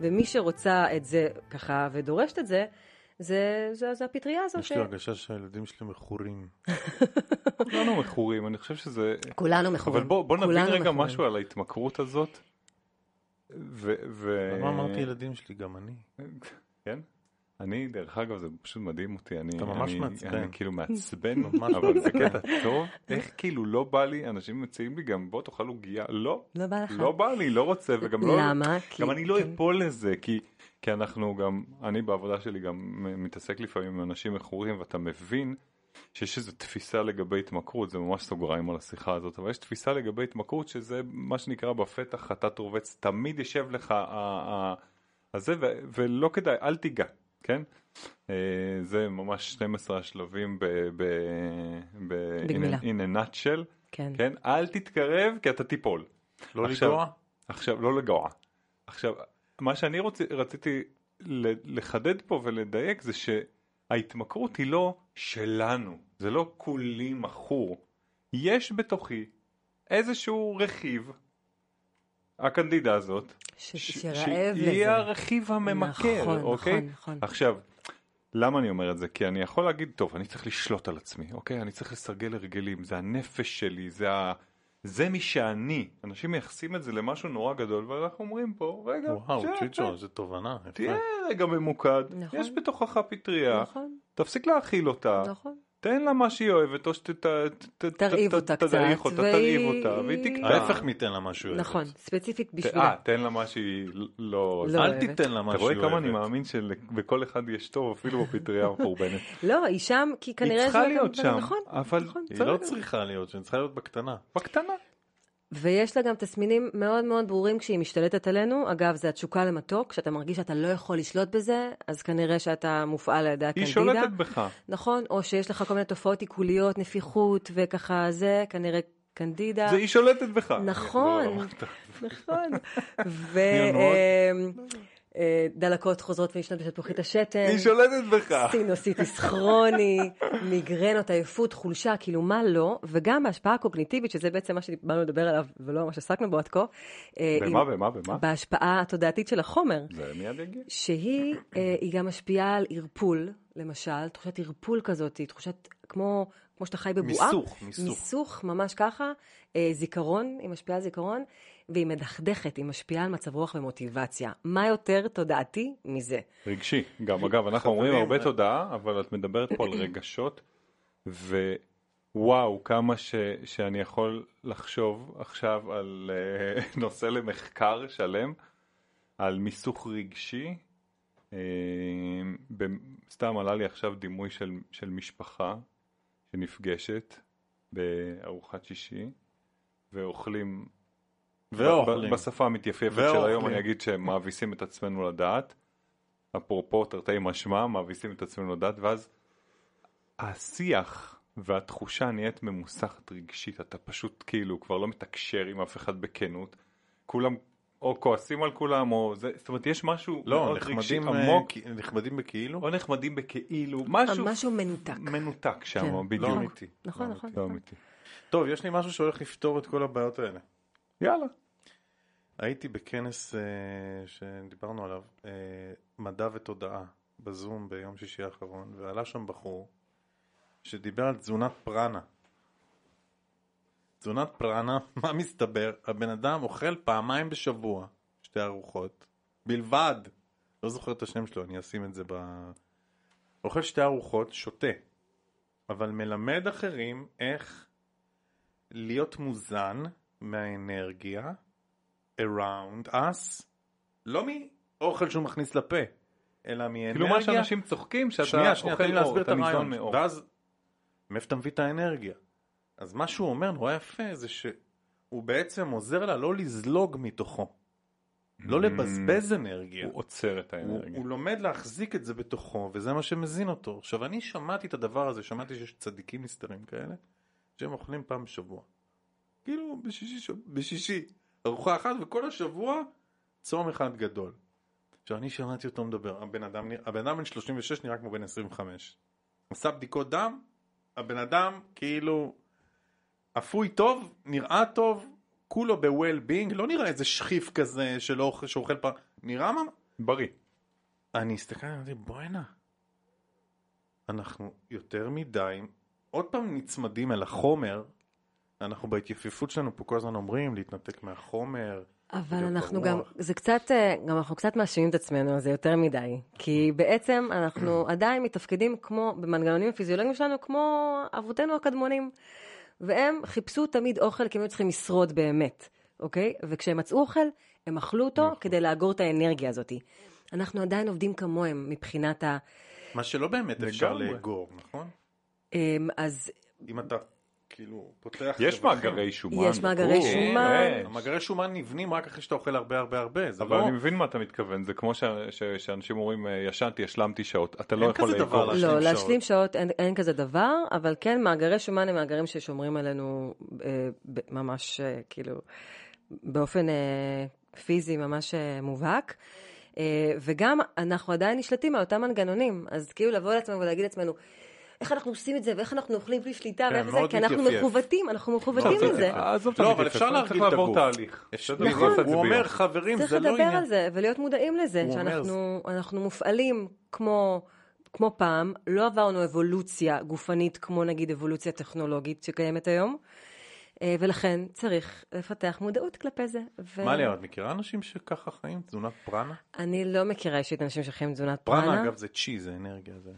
ומי שרוצה את זה ככה ודורשת את זה, זה, זה, זה הפטריה הזו. יש לי הרגשה שהילדים שלי מכורים. [laughs] כולנו מכורים, אני חושב שזה... כולנו מכורים. אבל בוא, בוא נבין רגע מכורים. משהו על ההתמכרות הזאת. ו... ו... מה אמרתי ילדים שלי? גם אני. [laughs] כן? אני, דרך אגב, זה פשוט מדהים אותי, אני, אתה ממש אני, מעצבן. אני כאילו [laughs] מעצבן, ממש אבל זה. קטע טוב, איך כאילו לא בא לי, אנשים מציעים לי גם בוא תאכל עוגיה, לא, לא בא לך? לא בא לי, לא רוצה, וגם לא, למה? גם אני לא כן. אפול לזה, כי, כי אנחנו גם, אני בעבודה שלי גם מתעסק לפעמים עם אנשים מכורים, ואתה מבין שיש איזו תפיסה לגבי התמכרות, זה ממש סוגריים על השיחה הזאת, אבל יש תפיסה לגבי התמכרות שזה מה שנקרא בפתח חטאת רובץ, תמיד יושב לך ה- ה- הזה, ו- ולא כדאי, אל תיגע, כן? אה, זה ממש 12 השלבים ב... ב, ב בגמילה. in, a, in a nutshell, כן. כן? אל תתקרב כי אתה תיפול. לא עכשיו- לגרוע? עכשיו, לא לגוע. עכשיו, מה שאני רוצ, רציתי לחדד פה ולדייק זה שההתמכרות היא לא שלנו, זה לא כולי מכור. יש בתוכי איזשהו רכיב, הקנדידה הזאת, ש- ש- שרעב שהיא לזה. הרכיב הממכר, נכון, אוקיי? נכון, נכון. עכשיו, למה אני אומר את זה? כי אני יכול להגיד, טוב, אני צריך לשלוט על עצמי, אוקיי? אני צריך לסרגל הרגלים, זה הנפש שלי, זה ה... זה מי שאני. אנשים מייחסים את זה למשהו נורא גדול, ואנחנו אומרים פה, רגע, וואו, שנייה, צ'יצ'ו, זו תובנה. תהיה רגע ממוקד, נכון. יש בתוכך פטריה, נכון, תפסיק להאכיל אותה, נכון. תן לה מה שהיא אוהבת, או תרעיב אותה קצת, תדריך אותה, תרעיב אותה, והיא תקטע. ההפך מתן לה מה נכון, אוהבת. ספציפית ת- בשבילה. אה, תן לה מה שהיא לא... לא. אל אוהבת. תיתן לה מה אתה שהוא רואה אוהבת. כמה אני מאמין שבכל אחד יש טוב, אפילו בפטריה המחורבנת. [laughs] לא, היא שם כי כנראה... היא צריכה להיות שם, נכון, אבל נכון. היא לא צריכה להיות, היא צריכה להיות בקטנה. בקטנה. ויש לה גם תסמינים מאוד מאוד ברורים כשהיא משתלטת עלינו. אגב, זה התשוקה למתוק, כשאתה מרגיש שאתה לא יכול לשלוט בזה, אז כנראה שאתה מופעל על ידי היא הקנדידה. שולטת בך. נכון, או שיש לך כל מיני תופעות עיקוליות, נפיחות וככה זה, כנראה קנדידה. זה היא שולטת בך. נכון, לא. נכון. [laughs] מאוד. ודלקות חוזרות ונשנות בשלפוחית השתן. היא שולטת בך. סינוסיטיס כרוני, [laughs] מיגרנות, עייפות, חולשה, כאילו מה לא, וגם בהשפעה הקוגניטיבית, שזה בעצם מה שבאנו לדבר עליו ולא מה שעסקנו בו עד כה. אה, במה, היא- במה, במה? בהשפעה התודעתית של החומר, זה מיד יגיע. שהיא אה, גם משפיעה על ערפול, למשל, תחושת ערפול כזאת, תחושת כמו, כמו שאתה חי בבועה. מיסוך, מיסוך. מיסוך, ממש ככה. אה, זיכרון, היא משפיעה על זיכרון, והיא מדכדכת, היא משפיעה על מצב רוח ומוטיבציה. מה יותר תודעתי מזה? רגשי. גם, אגב, אנחנו אומרים הרבה תודעה, אבל את מדברת פה על [clears throat] רגשות, וואו, כמה ש, שאני יכול לחשוב עכשיו על אה, [laughs] נושא למחקר שלם, על מיסוך רגשי. ב- סתם עלה לי עכשיו דימוי של, של משפחה שנפגשת בארוחת שישי ואוכלים, ואוכלים. בשפה המתייפפת של ואוכלים. היום אני אגיד שמאביסים את עצמנו לדעת. אפרופו תרתי משמע, מאביסים את עצמנו לדעת, ואז השיח והתחושה נהיית ממוסכת רגשית, אתה פשוט כאילו כבר לא מתקשר עם אף אחד בכנות, כולם או כועסים על כולם, או זה, זאת אומרת יש משהו לא, מאוד רגשי נחמדים, אה, עמוק, כי- נחמדים בכאילו? או נחמדים בכאילו, משהו משהו מנותק. מנותק שם, כן. בדיוק. לא אמיתי. נכון, לא נכון. לא נכון. אמיתי. טוב, יש לי משהו שהולך לפתור את כל הבעיות האלה. יאללה. הייתי בכנס אה, שדיברנו עליו, אה, מדע ותודעה, בזום ביום שישי האחרון, ועלה שם בחור שדיבר על תזונת פרנה. תזונת פרנה, [laughs] מה מסתבר? הבן אדם אוכל פעמיים בשבוע, שתי ארוחות, בלבד. לא זוכר את השם שלו, אני אשים את זה ב... אוכל שתי ארוחות, שותה, אבל מלמד אחרים איך להיות מוזן מהאנרגיה around us, לא מאוכל שהוא מכניס לפה, אלא מאנרגיה. כאילו מה שאנשים צוחקים שאתה שנייה, שנייה, אוכל לי אור, להסביר את אתה ניזון. מאור. ואז, מאיפה אתה מביא את האנרגיה? אז מה שהוא אומר נורא יפה זה שהוא בעצם עוזר לה לא לזלוג מתוכו, לא לבזבז אנרגיה. Mm. הוא עוצר את הוא, האנרגיה. הוא לומד להחזיק את זה בתוכו, וזה מה שמזין אותו. עכשיו, אני שמעתי את הדבר הזה, שמעתי שיש צדיקים נסתרים כאלה, שהם אוכלים פעם בשבוע. כאילו, בשישי, בשישי, ארוחה אחת, וכל השבוע צום אחד גדול. עכשיו, אני שמעתי אותו מדבר, הבן אדם, הבן אדם בן 36 נראה כמו בן 25. עשה בדיקות דם, הבן אדם כאילו אפוי טוב, נראה טוב, כולו ב-well-being, לא נראה איזה שכיף כזה שלא אוכל- שאוכל פעם, נראה מה... בריא. אני הסתכל עליו ואמרתי, בואנה, אנחנו יותר מדי, עוד פעם נצמדים אל החומר, אנחנו בהתייפיפות שלנו פה כל הזמן אומרים להתנתק מהחומר. אבל אנחנו ברוח. גם, זה קצת, אה, גם אנחנו קצת מאשימים את עצמנו, זה יותר מדי. כי בעצם אנחנו [clears throat] עדיין מתפקדים כמו, במנגנונים הפיזיולוגיים שלנו, כמו אבותינו הקדמונים. והם חיפשו תמיד אוכל כי הם היו צריכים לשרוד באמת, אוקיי? וכשהם מצאו אוכל, הם אכלו אותו כדי לאגור את האנרגיה הזאת. אנחנו עדיין עובדים כמוהם מבחינת ה... מה שלא באמת אפשר. לאגור, נכון? אמ, אז אם אתה כאילו פותח... יש. מאגרי שומן. יש מאגרי ברור. שומן. המאגרי שומן נבנים רק אחרי שאתה אוכל הרבה הרבה הרבה, זה אבל לא... אני מבין מה אתה מתכוון, זה כמו ש- ש- שאנשים אומרים, אה, ישנתי, השלמתי שעות, אתה לא יכול. דבר להשלים לא, שעות. להשלים שעות אין, כזה דבר, אבל כן, מאגרי שומן הם מאגרים ששומרים עלינו אה, ב- ממש, אה, כאילו, באופן פיזי ממש מובהק. וגם אנחנו עדיין נשלטים על אותם מנגנונים, אז כאילו לבוא לעצמנו ולהגיד לעצמנו, איך אנחנו עושים את זה, ואיך אנחנו אוכלים בלי שליטה, כן, ואיך זה, כי אנחנו. מכוותים, אנחנו מכוותים מאוד לזה. את לא, אבל אפשר צריך להרגיל את הגוף. נכון. לא הוא אומר. חברים, צריך זה לא לדבר עניין. על זה ולהיות מודעים לזה, שאנחנו אנחנו מופעלים כמו, כמו פעם, לא עברנו אבולוציה גופנית כמו נגיד אבולוציה טכנולוגית שקיימת היום, אה, ולכן צריך לפתח מודעות כלפי זה. ו... מה ליאור, את מכירה אנשים שככה חיים? תזונת פרנה? אני לא מכירה אישית אנשים שחיים תזונת פרנה, פרנה. אגב, זה צ'י, זה אנרגיה. זה...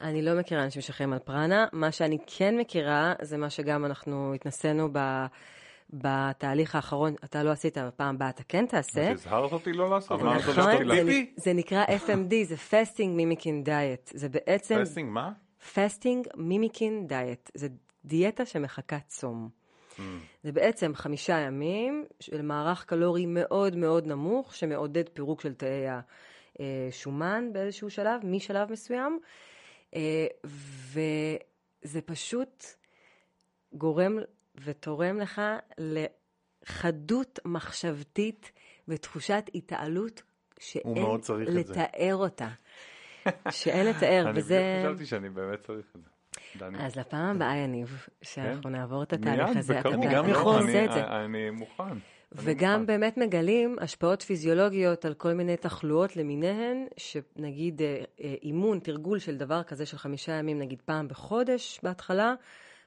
אני לא מכירה אנשים שחיים על פרנה. מה שאני כן מכירה, זה מה שגם אנחנו התנסינו ב... בתהליך האחרון, אתה לא עשית, בפעם הבאה אתה כן תעשה. הזהרת אותי לא לעשות, אמרת אמרת לו לשתות שתוק לה. ביבי? זה נקרא FMD, זה Fasting Mimicking Diet. זה בעצם פסינג, מה? Fasting Mimicking Diet. זה דיאטה שמחקה צום. Mm. זה בעצם חמישה ימים של מערך קלורי מאוד מאוד נמוך, שמעודד פירוק של תאי השומן באיזשהו שלב, משלב מסוים, אה, וזה פשוט גורם ותורם לך לחדות מחשבתית ותחושת התעלות שאין. לתאר אותה. שאין לתאר, [laughs] אני וזה... בדיוק חשבתי שאני באמת צריך את זה. דני. אז לפעם הבאה, יניב, שאנחנו נעבור את התהליך כן. הזה, אתה. אני גם אתה יכול. אני-. אני מוכן. וגם מוכן. באמת מגלים השפעות פיזיולוגיות על כל מיני תחלואות למיניהן, שנגיד אה, אה, אימון, תרגול של דבר כזה של חמישה ימים, נגיד פעם בחודש בהתחלה,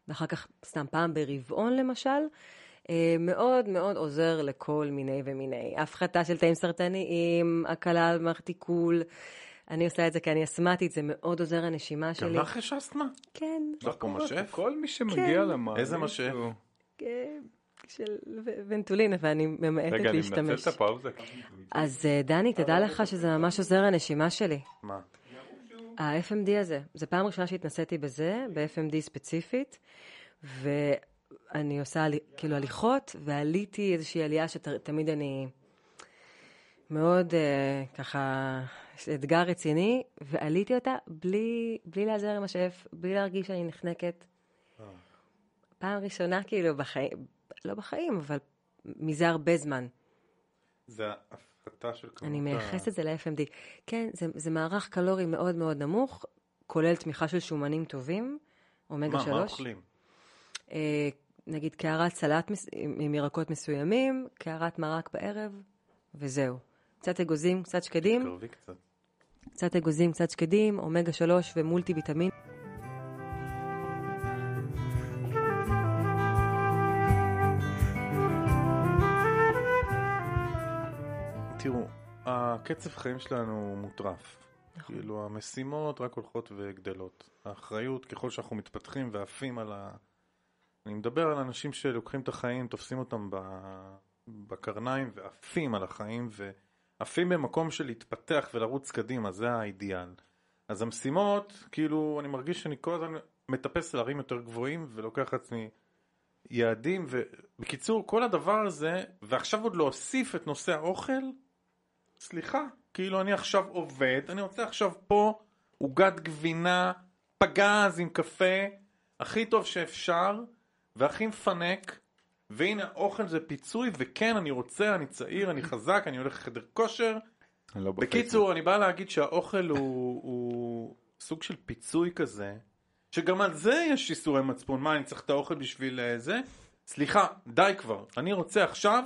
ואחר כך סתם פעם ברבעון למשל, אה, מאוד מאוד עוזר לכל מיני ומיני. הפחתה של תאים סרטניים, הקלה על מערכת עיכול, אני עושה את זה כי אני אסמטית, זה מאוד עוזר לנשימה גם שלי. לך יש אסתמה? כן, יש לך פה משף? כל מי שמגיע כן. למעלית. איזה משף? אה, של ו- ונטולין, ואני ממעטת רגע, אני להשתמש. מנצל את הפאוזה. אז אה, דני, תדע לך שזה ממש עוזר לנשימה שלי. מה? ה-FMD הזה, זו פעם ראשונה שהתנסיתי בזה, ב-FMD ספציפית, ואני עושה כאילו הליכות, ועליתי איזושהי עלייה שתמיד אני מאוד אה, ככה, אתגר רציני, ועליתי אותה בלי, בלי להיעזר עם השף, בלי להרגיש שאני נחנקת. פעם ראשונה כאילו בחיים, לא בחיים, אבל מזה הרבה זמן. זה ההפחתה של כמות אני ה- מייחסת את זה ל-FMD. כן, זה, זה מערך קלורי מאוד מאוד נמוך, כולל תמיכה של שומנים טובים, אומגה מה, 3. מה אוכלים? אה, נגיד קערת סלט מס... עם, ירקות מסוימים, קערת מרק בערב, וזהו. קצת אגוזים, קצת שקדים, קצת. קצת אגוזים, קצת שקדים, אומגה 3 ומולטי ויטמין. הקצב חיים שלנו מוטרף. נכון. כאילו המשימות רק הולכות וגדלות. האחריות, ככל שאנחנו מתפתחים ועפים על ה... אני מדבר על אנשים שלוקחים את החיים, תופסים אותם ב... בקרניים ועפים על החיים ועפים במקום של להתפתח ולרוץ קדימה, זה האידיאל. אז המשימות, כאילו, אני מרגיש שאני כל הזמן מטפס להרים יותר גבוהים ולוקח לעצמי יעדים, ובקיצור, כל הדבר הזה, ועכשיו עוד להוסיף את נושא האוכל, סליחה, כאילו אני עכשיו עובד, אני רוצה עכשיו פה עוגת גבינה, פגז עם קפה, הכי טוב שאפשר, והכי מפנק, והנה האוכל זה פיצוי, וכן, אני רוצה, אני צעיר, אני חזק, אני הולך לחדר כושר. לא. בקיצור, אני בא להגיד שהאוכל הוא, הוא סוג של פיצוי כזה, שגם על זה יש איסורי מצפון. מה, אני צריך את האוכל בשביל אה, זה? סליחה, די כבר. אני רוצה עכשיו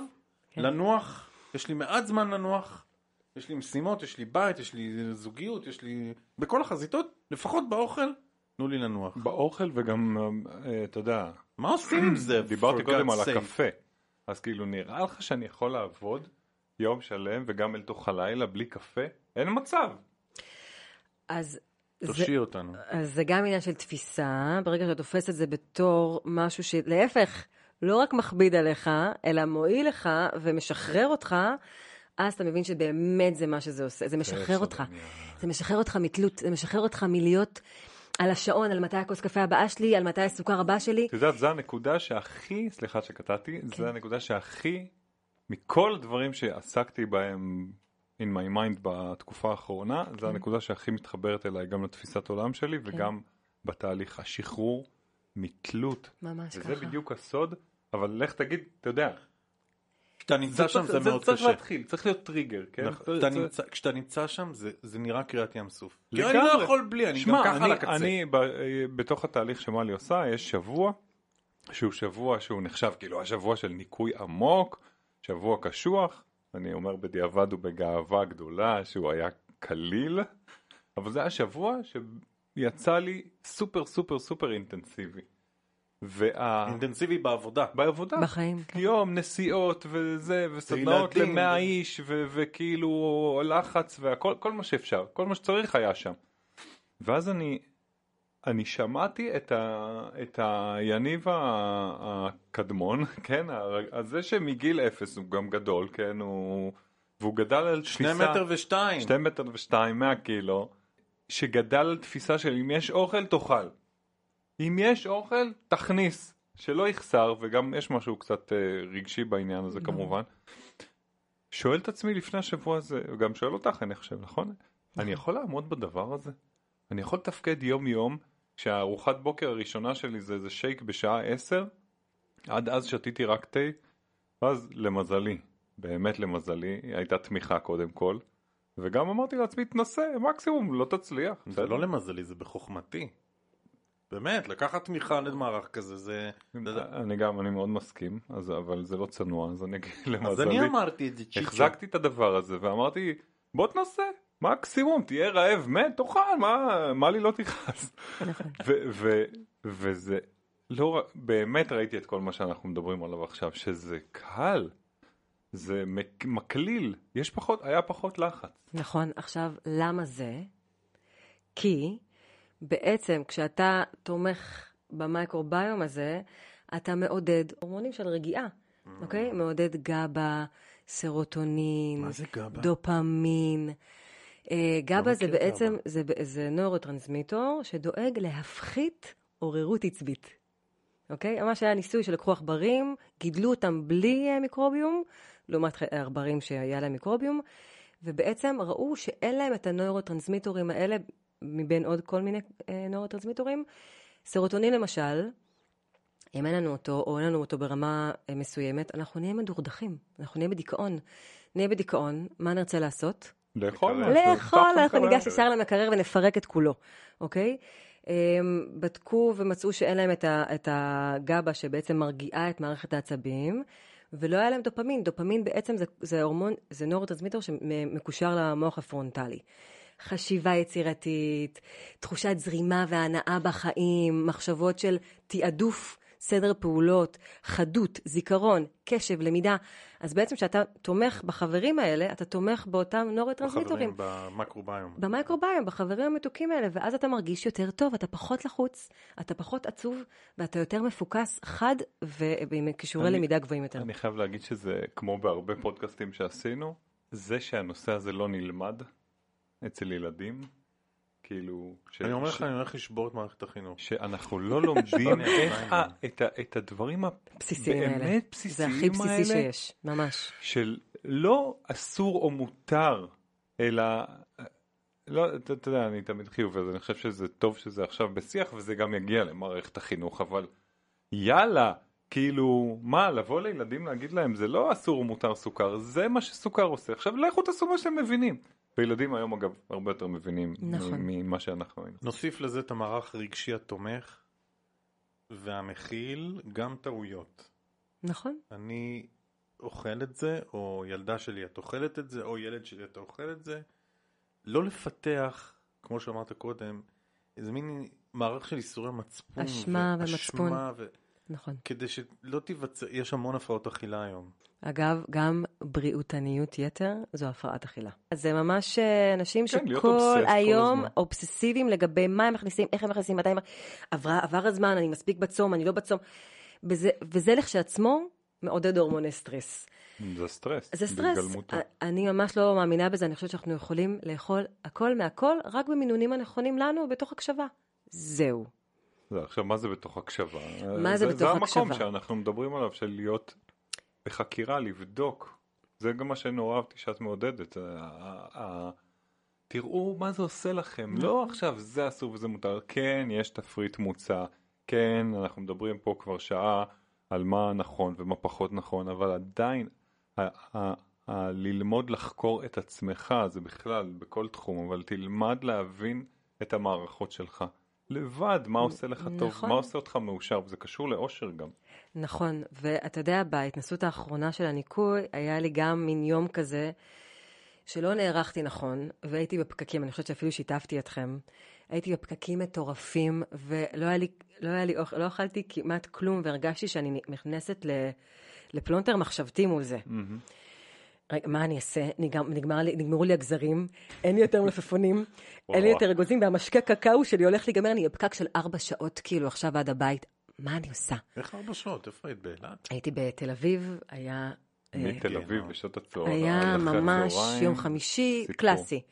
כן. לנוח, יש לי מעט זמן לנוח, יש לי משימות, יש לי בית, יש לי זוגיות, יש לי... בכל החזיתות, לפחות באוכל, תנו לי לנוח. באוכל וגם, אה, אתה יודע, מה עושים עם זה? [coughs] דיברתי קודם על? הקפה. אז כאילו, נראה לך שאני יכול לעבוד יום שלם וגם אל תוך הלילה בלי קפה? אין מצב. אז זה, תושיע אותנו. אז זה גם עניין של תפיסה, ברגע שאתה תופס את זה בתור משהו שלהפך, לא רק מכביד עליך, אלא מועיל לך ומשחרר אותך, אז אתה מבין שבאמת זה מה שזה עושה, זה משחרר יסוד אותך. העניין. זה משחרר אותך מתלות, זה משחרר אותך מלהיות על השעון, על מתי הכוס קפה הבאה שלי, על מתי הסוכר הבא שלי. את יודעת, זו הנקודה שהכי, סליחה שקטעתי, כן. זו הנקודה שהכי, מכל הדברים שעסקתי בהם in my mind בתקופה האחרונה, כן. זו הנקודה שהכי מתחברת אליי גם לתפיסת עולם שלי וגם בתהליך השחרור מתלות. ממש וזה ככה. בדיוק הסוד, אבל לך תגיד, אתה יודע, כשאתה נמצא שם זה מאוד צריך קשה. להתחיל, צריך להיות טריגר, כן? נכון. זה- אתה זה- נמצא- כשאתה נמצא שם זה- זה נראה קריעת ים סוף. כי לגמרי. אני לא יכול בלי, אני גם שמע, ככה על אני, הקצה. אני ב, בתוך התהליך שמלי עושה, יש שבוע שהוא שבוע שהוא נחשב כאילו השבוע של ניקוי עמוק, שבוע קשוח, אני אומר בדיעבד ובגאווה גדולה שהוא היה קליל, אבל זה היה שבוע שיצא לי סופר סופר סופר אינטנסיבי. וה... אינטנסיבי בעבודה. בעבודה. בחיים, כן. יום נסיעות וזה וסדנאות. למאה איש ו- וכאילו לחץ והכל כל מה שאפשר כל מה שצריך היה שם. ואז אני אני שמעתי את, ה, את היניב ה- הקדמון [laughs] כן הזה שמגיל אפס הוא גם גדול כן הוא והוא גדל על שני תפיסה מטר ושתיים. שתי מטר ושתיים מאה קילו שגדל על תפיסה של אם יש אוכל תאכל אם יש אוכל תכניס. שלא יחסר וגם יש משהו קצת אה, רגשי בעניין הזה כמובן. שואל את עצמי לפני השבוע הזה וגם שואל אותך אני חושב נכון? אני יכול לעמוד בדבר הזה? אני יכול לתפקד יום יום כשהארוחת בוקר הראשונה שלי זה איזה שייק בשעה 10 עד אז שתיתי רק תה? ואז למזלי באמת למזלי הייתה תמיכה קודם כל. וגם אמרתי לעצמי תנסה מקסימום לא תצליח. זה? לא למזלי, זה בחוכמתי. באמת, לקחת תמיכה למערך כזה, זה... אני גם, אני מאוד מסכים, אז, אבל זה לא צנוע, אז אני אגיד אז למזלי. אני אמרתי את זה צ'יצ'ו. החזקתי את הדבר הזה ואמרתי, בוא תנסה, מקסימום, תהיה רעב, מת, תאכל, מה, מה לי לא תכעס. נכון. ו- ו- וזה, לא רק, באמת ראיתי את כל מה שאנחנו מדברים עליו עכשיו, שזה קל, זה מק- מקליל, יש פחות, היה פחות לחץ. נכון, עכשיו, למה זה? כי בעצם כשאתה תומך במייקרוביום הזה, אתה מעודד הורמונים של רגיעה, אוקיי? מעודד GABA, סרוטונין, זה GABA? דופמין. אה, גבה זה מכיר בעצם, GABA. זה, זה נוירוטרנסמיטור שדואג להפחית עוררות עצבית. אוקיי? ממש היה ניסוי שלקחו עכברים, גידלו אותם בלי אה, מיקרוביום, לעומת עכברים שהיה להם מיקרוביום, ובעצם ראו שאין להם את הנוירוטרנסמיטורים האלה, מבין עוד כל מיני אה, נוירוטרנסמיטורים. סרוטונין למשל, אם אין לנו אותו, או אין לנו אותו ברמה אה, מסוימת, אנחנו נהיה מדוכדכים, אנחנו נהיה בדיכאון. נהיה בדיכאון, מה נרצה לעשות? לאכול לאכול, אנחנו. ניגש ישר למקרר ונפרק את כולו, אוקיי? הם בדקו ומצאו שאין להם את, ה, את ה GABA שבעצם מרגיעה את מערכת העצבים, ולא היה להם דופמין. דופמין בעצם זה, זה הורמון, זה נוירוטרנסמיטר שמקושר למוח הפרונטלי. חשיבה יצירתית, תחושת זרימה והנאה בחיים, מחשבות של תעדוף סדר פעולות, חדות, זיכרון, קשב, למידה. אז בעצם כשאתה תומך בחברים האלה, אתה תומך באותם נורוטרנסמיטורים. בחברים במקרוביום. במייקרוביום, בחברים המתוקים האלה, ואז אתה מרגיש יותר טוב, אתה פחות לחוץ, אתה פחות עצוב, ואתה יותר מפוקס, חד, ועם כישורי למידה גבוהים יותר. אני חייב להגיד שזה כמו בהרבה פודקאסטים שעשינו, זה שהנושא הזה לא נלמד אצל ילדים, כאילו, ש- אני אומר ש- לך, אני הולך לשבור את מערכת החינוך. שאנחנו לא לומדים איך. ה- את ה- את הדברים בסיסיים האלה. הבאמת זה בסיסיים הכי בסיסי האלה, שיש, ממש. של לא אסור או מותר, אלא, לא, אתה, אתה יודע, אני תמיד חיובי, אז אני חושב שזה טוב שזה עכשיו בשיח וזה גם יגיע למערכת החינוך, אבל יאללה, כאילו, מה, לבוא לילדים להגיד להם, זה לא אסור או מותר סוכר, זה מה שסוכר עושה, עכשיו לכו תעשו מה שאתם מבינים. וילדים היום אגב הרבה יותר מבינים נכון. ממה שאנחנו היינו. נוסיף לזה את המערך הרגשי התומך והמכיל גם טעויות. נכון? אני אוכל את זה, או ילדה שלי את אוכלת את זה, או ילד שלי אתה אוכל את זה. לא לפתח, כמו שאמרת קודם, איזה מין מערך של ייסורי מצפון. אשמה ומצפון. ו... נכון. כדי שלא תיווצר, יש המון הפרעות אכילה היום. אגב, גם בריאותניות יתר זו הפרעת אכילה. אז זה ממש אה, אנשים כן, שכל כל היום הזמן. אובססיביים לגבי מה הם מכניסים, איך הם מכניסים, מתי הם... עבר, עבר הזמן, אני מספיק בצום, אני לא בצום. וזה, וזה לכשעצמו מעודד הורמוני סטרס. זה סטרס, זה סטרס. בהתגלמותו. אני ממש לא מאמינה בזה, אני חושבת שאנחנו יכולים לאכול הכל מהכל, רק במינונים הנכונים לנו, בתוך הקשבה. זהו. זה, עכשיו מה זה בתוך הקשבה? מה זה בתוך זה המקום הקשבה? שאנחנו מדברים עליו של להיות בחקירה, לבדוק. זה גם מה שנורא אהבתי שאת מעודדת. ה- ה- ה- תראו מה זה עושה לכם. לא עכשיו זה אסור וזה מותר. כן, יש תפריט מוצע. כן, אנחנו מדברים פה כבר שעה על מה נכון ומה פחות נכון, אבל עדיין ללמוד לחקור את עצמך זה בכלל בכל תחום, אבל תלמד להבין את המערכות שלך. לבד, מה עושה לך טוב, נכון. מה עושה אותך מאושר, וזה קשור לאושר גם. נכון, ואתה יודע, בהתנסות האחרונה של הניקוי, היה לי גם מין יום כזה, שלא נערכתי נכון, והייתי בפקקים, אני חושבת שאפילו שיתפתי אתכם. הייתי בפקקים מטורפים, ולא היה לי, לא היה לי אוכל, לא אכלתי כמעט כלום, והרגשתי שאני נכנסת ל, לפלונטר מחשבתי מול זה. רגע, מה אני אעשה? נגמר, נגמר לי, נגמרו לי הגזרים, אין לי יותר מלפפונים, [laughs] אין לי. יותר אגוזים, והמשקה קקאו שלי הולך להיגמר, אני בפקק של ארבע שעות, כאילו, עכשיו עד הבית. מה אני עושה? איך ארבע שעות? איפה היית באילת? הייתי בתל אביב, היה... אה, מתל אביב כן. בשעות הצהריים. היה ממש. יום חמישי. קלאסי.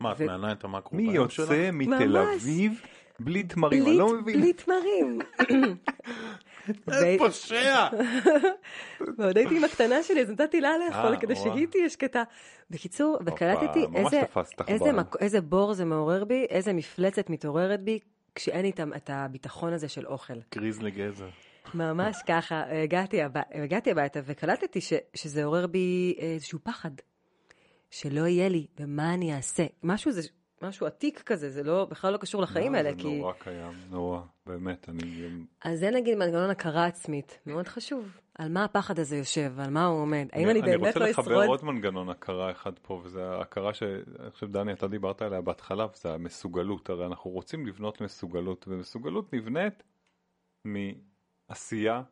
מה, את מענה את המקרו מי? יוצא מתל. אביב בלי תמרים? אני לא מבין. בלי תמרים. [laughs] איזה פושע! [laughs] ועוד הייתי עם הקטנה שלי, אז נתתי לה לאכול אה, כדי. שהיא תהיה שקטה. בקיצור, וקלטתי. איזה בור זה מעורר בי, איזה מפלצת מתעוררת בי, כשאין לי את הביטחון הזה של אוכל. גריז לגזר. ממש [laughs] ככה, הגעתי, הבא, הגעתי הביתה וקלטתי ש, שזה עורר בי איזשהו פחד, שלא יהיה לי, ומה אני אעשה. משהו זה, משהו עתיק כזה, זה לא, בכלל לא קשור לחיים לא, האלה, זה כי... נורא קיים, נורא, באמת, אני... אז זה נגיד מנגנון הכרה עצמית, מאוד חשוב. על מה הפחד הזה יושב, על מה הוא עומד, האם אני באמת לא אני רוצה לחבר אשרוד? עוד מנגנון הכרה אחד פה, וזה ההכרה שאני חושב, דני, אתה דיברת עליה בהתחלה, וזה המסוגלות. הרי אנחנו רוצים לבנות מסוגלות, ומסוגלות נבנית מעשייה,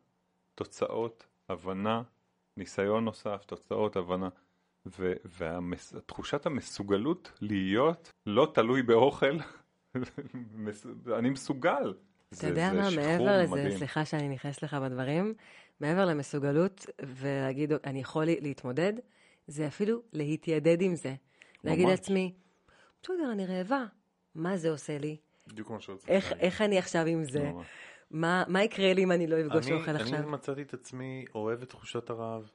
תוצאות, הבנה, ניסיון נוסף, תוצאות, הבנה. ותחושת המסוגלות להיות לא תלוי באוכל, [laughs] אני מסוגל. אתה זה- יודע מה, מעבר לזה. סליחה שאני נכנסת לך בדברים, מעבר למסוגלות ולהגיד, אני יכול להתמודד, זה אפילו להתיידד עם זה. להגיד. לעצמי, בסדר, אני רעבה, מה זה עושה לי? בדיוק מה שרציתי איך, להגיד. איך אני עכשיו עם זה? מה, מה יקרה לי אם אני לא אפגוש אוכל עכשיו? אני מצאתי את עצמי אוהב את תחושת הרעב.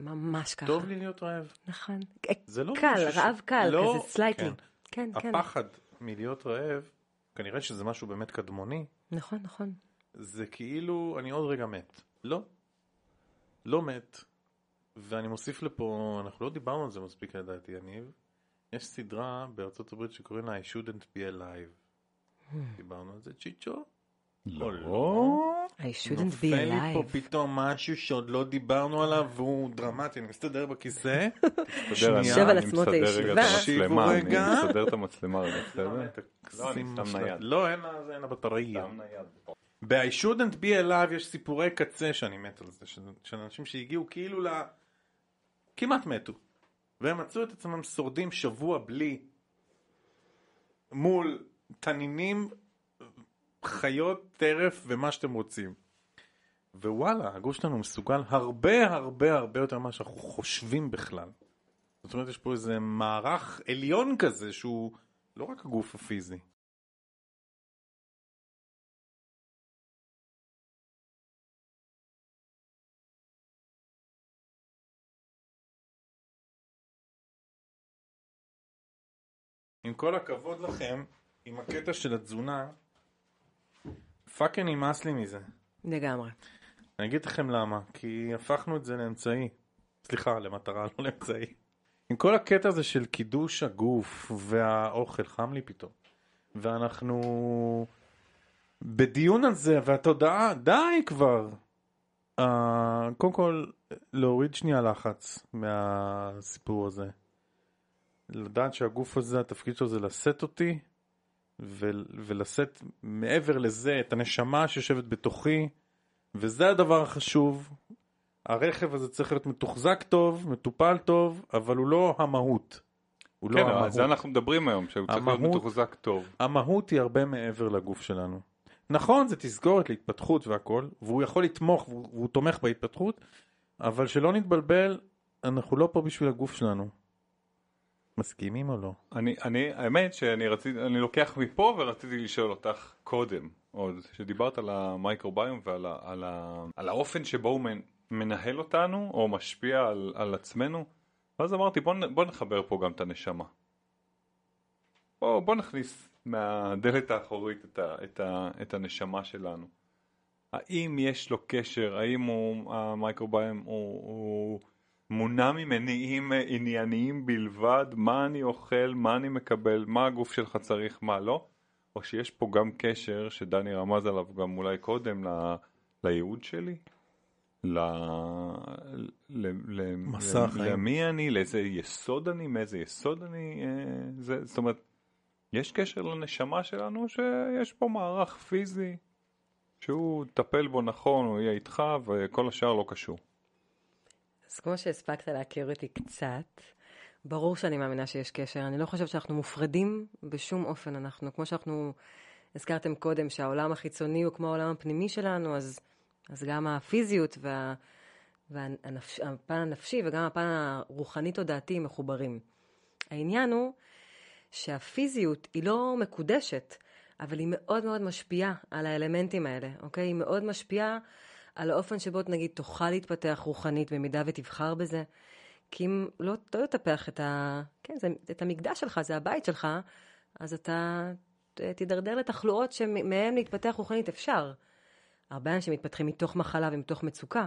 ממש ככה. טוב לי להיות רעב. נכון. זה לא קל, משהו ש- רעב קל, לא, כזה slightly. כן. כן, כן. הפחד מלהיות רעב, כנראה שזה משהו באמת קדמוני, נכון, נכון. זה כאילו אני עוד רגע מת. לא. לא מת. ואני מוסיף לפה, אנחנו לא דיברנו על זה מספיק לדעתי, יניב. יש סדרה בארצות הברית שקוראים לה I shouldn't be alive. דיברנו על זה, צ'יצ'ו? לא. I shouldn't be נופל לי פה alive. פתאום משהו שעוד לא דיברנו עליו והוא דרמטי, אני מסתדר בכיסא. [laughs] אני- יושב על אני עצמו את מסדר רגע הישיבה. המצלמה, תקשיבו אני רגע. מסדר את המצלמה רגע, בסדר? לא, אני. נייד. לא, אין לה, בטריה. ב-I shouldn't be alive יש סיפורי קצה שאני מת על זה, של אנשים שהגיעו כאילו ל... כמעט מתו. והם מצאו את עצמם שורדים שבוע בלי מול תנינים, חיות, טרף ומה שאתם רוצים. ווואלה, הגוף שלנו מסוגל הרבה הרבה הרבה יותר ממה שאנחנו חושבים בכלל. זאת אומרת, יש פה איזה מערך עליון כזה שהוא לא רק הגוף הפיזי. עם כל הכבוד לכם, עם הקטע של התזונה, fucking נמאס לי מזה. לגמרי. אני אגיד לכם למה, כי הפכנו את זה לאמצעי. סליחה, למטרה, לא לאמצעי. עם כל הקטע הזה של קידוש הגוף והאוכל, חם לי פתאום. ואנחנו בדיון על זה, והתודעה, די כבר. Uh, קודם כל, להוריד שנייה לחץ מהסיפור הזה. לדעת שהגוף הזה, התפקיד שלו זה לשאת אותי, ולשאת מעבר לזה את הנשמה שיושבת בתוכי, וזה הדבר החשוב. הרכב הזה צריך להיות מתוחזק טוב, מטופל טוב, אבל הוא לא המהות. הוא כן, לא על המהות. זה אנחנו מדברים היום, שהוא צריך להיות המהות- מתוחזק טוב. המהות היא הרבה מעבר לגוף שלנו. נכון, זה תסגורת להתפתחות והכל, והוא יכול לתמוך, והוא, והוא תומך בהתפתחות, אבל שלא נתבלבל, אנחנו לא פה בשביל הגוף שלנו. מסכימים או לא? אני, אני, האמת שאני רציתי, אני לוקח מפה ורציתי לשאול אותך קודם, עוד, שדיברת על המייקרוביום ועל ה, על ה, על האופן שבו הוא מנ- מנהל אותנו, או משפיע על, על עצמנו, ואז אמרתי בוא, בוא נחבר פה גם את הנשמה. בוא, בוא נכניס מהדלת האחורית את, ה, את, ה, את הנשמה שלנו. האם יש לו קשר, האם הוא, המייקרוביום הוא, הוא מונע ממניעים אה, ענייניים בלבד, מה אני אוכל, מה אני מקבל, מה הגוף שלך צריך, מה לא, או שיש פה גם קשר שדני רמז עליו גם אולי קודם ל, לייעוד שלי, ל, ל, ל, מסע החיים. למי אני, לאיזה יסוד אני, מאיזה יסוד אני, אה, זה, זאת אומרת, יש קשר לנשמה שלנו שיש פה מערך פיזי שהוא טפל בו נכון, הוא יהיה איתך וכל השאר לא קשור. אז כמו שהספקת להכיר אותי קצת, ברור שאני מאמינה שיש קשר. אני לא חושבת שאנחנו מופרדים בשום אופן. אנחנו, כמו שאנחנו הזכרתם קודם, שהעולם החיצוני הוא כמו העולם הפנימי שלנו, אז, אז גם הפיזיות וה, והפן הנפשי וגם הפן הרוחני-תודעתי מחוברים. העניין הוא שהפיזיות היא לא מקודשת, אבל היא מאוד מאוד משפיעה על האלמנטים האלה, אוקיי? היא מאוד משפיעה על האופן שבו נגיד תוכל להתפתח רוחנית במידה ותבחר בזה. כי אם לא, לא תטפח את, ה, כן, זה, את המקדש שלך, זה הבית שלך, אז אתה ת- תידרדר לתחלואות שמהן להתפתח רוחנית אפשר. הרבה אנשים מתפתחים מתוך מחלה ומתוך מצוקה,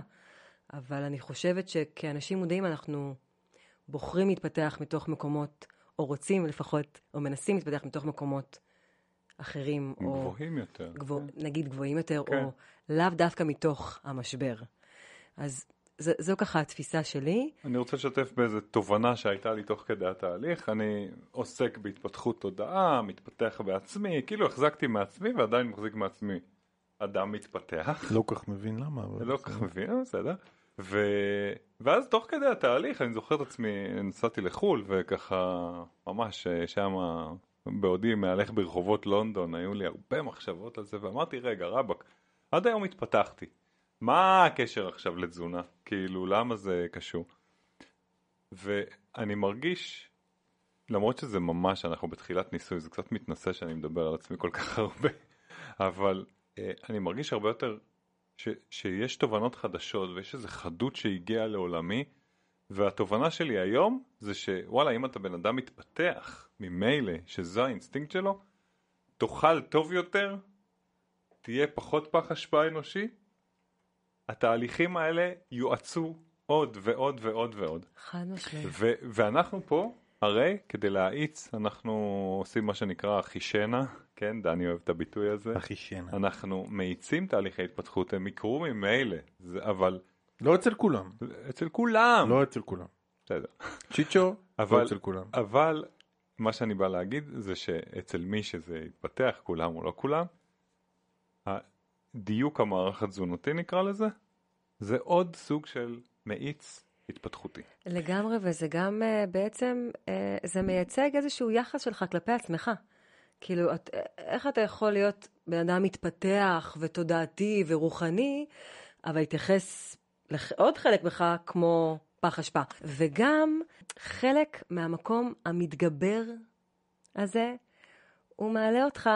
אבל אני חושבת שכאנשים מודעים אנחנו בוחרים להתפתח מתוך מקומות, או רוצים לפחות, או מנסים להתפתח מתוך מקומות אחרים, או גבוהים יותר. גבוה, נגיד גבוהים יותר, כן. או לאו דווקא מתוך המשבר. אז זו, זו ככה התפיסה שלי. אני רוצה לשתף באיזה תובנה שהייתה לי תוך כדי התהליך. אני עוסק בהתפתחות תודעה, מתפתח בעצמי, כאילו החזקתי מעצמי ועדיין מחזיק מעצמי. אדם מתפתח. לא כל כך מבין למה. אבל לא כך מבין, בסדר. ו... ואז תוך כדי התהליך אני זוכר את עצמי נסעתי לחו"ל וככה ממש אה, שם בעודי מהלך ברחובות לונדון היו לי הרבה מחשבות על זה ואמרתי רגע רבאק עד היום התפתחתי. מה הקשר עכשיו לתזונה? כאילו למה זה קשור? ואני מרגיש למרות שזה ממש אנחנו בתחילת ניסוי זה קצת מתנשא שאני מדבר על עצמי כל כך הרבה אבל אה, אני מרגיש הרבה יותר ש, שיש תובנות חדשות ויש איזו חדות שהגיעה לעולמי והתובנה שלי היום זה שוואלה אם אתה בן אדם מתפתח ממילא שזו האינסטינקט שלו תאכל טוב יותר תהיה פחות פח אשפה אנושי התהליכים האלה יואצו עוד ועוד ועוד ועוד חד משמעית. ואנחנו פה הרי כדי להאיץ אנחנו עושים מה שנקרא אחישנה כן דני אוהב את הביטוי הזה אחי שינה. אנחנו מאיצים תהליכי התפתחות הם יקרו ממילא זה, אבל לא אצל כולם. אצל כולם לא אצל כולם. בסדר. צ'יצ'ו, אבל- לא אצל כולם. אבל מה שאני בא להגיד זה שאצל מי שזה יתפתח כולם או לא כולם הדיוק המערך התזונתי נקרא לזה זה עוד סוג של מאיץ התפתחותי. לגמרי, וזה גם uh, בעצם, uh, זה מייצג איזשהו יחס שלך כלפי עצמך. כאילו, את, איך אתה יכול להיות בן אדם מתפתח ותודעתי ורוחני, אבל להתייחס לעוד חלק בך כמו פח אשפה. וגם חלק מהמקום המתגבר הזה, הוא מעלה אותך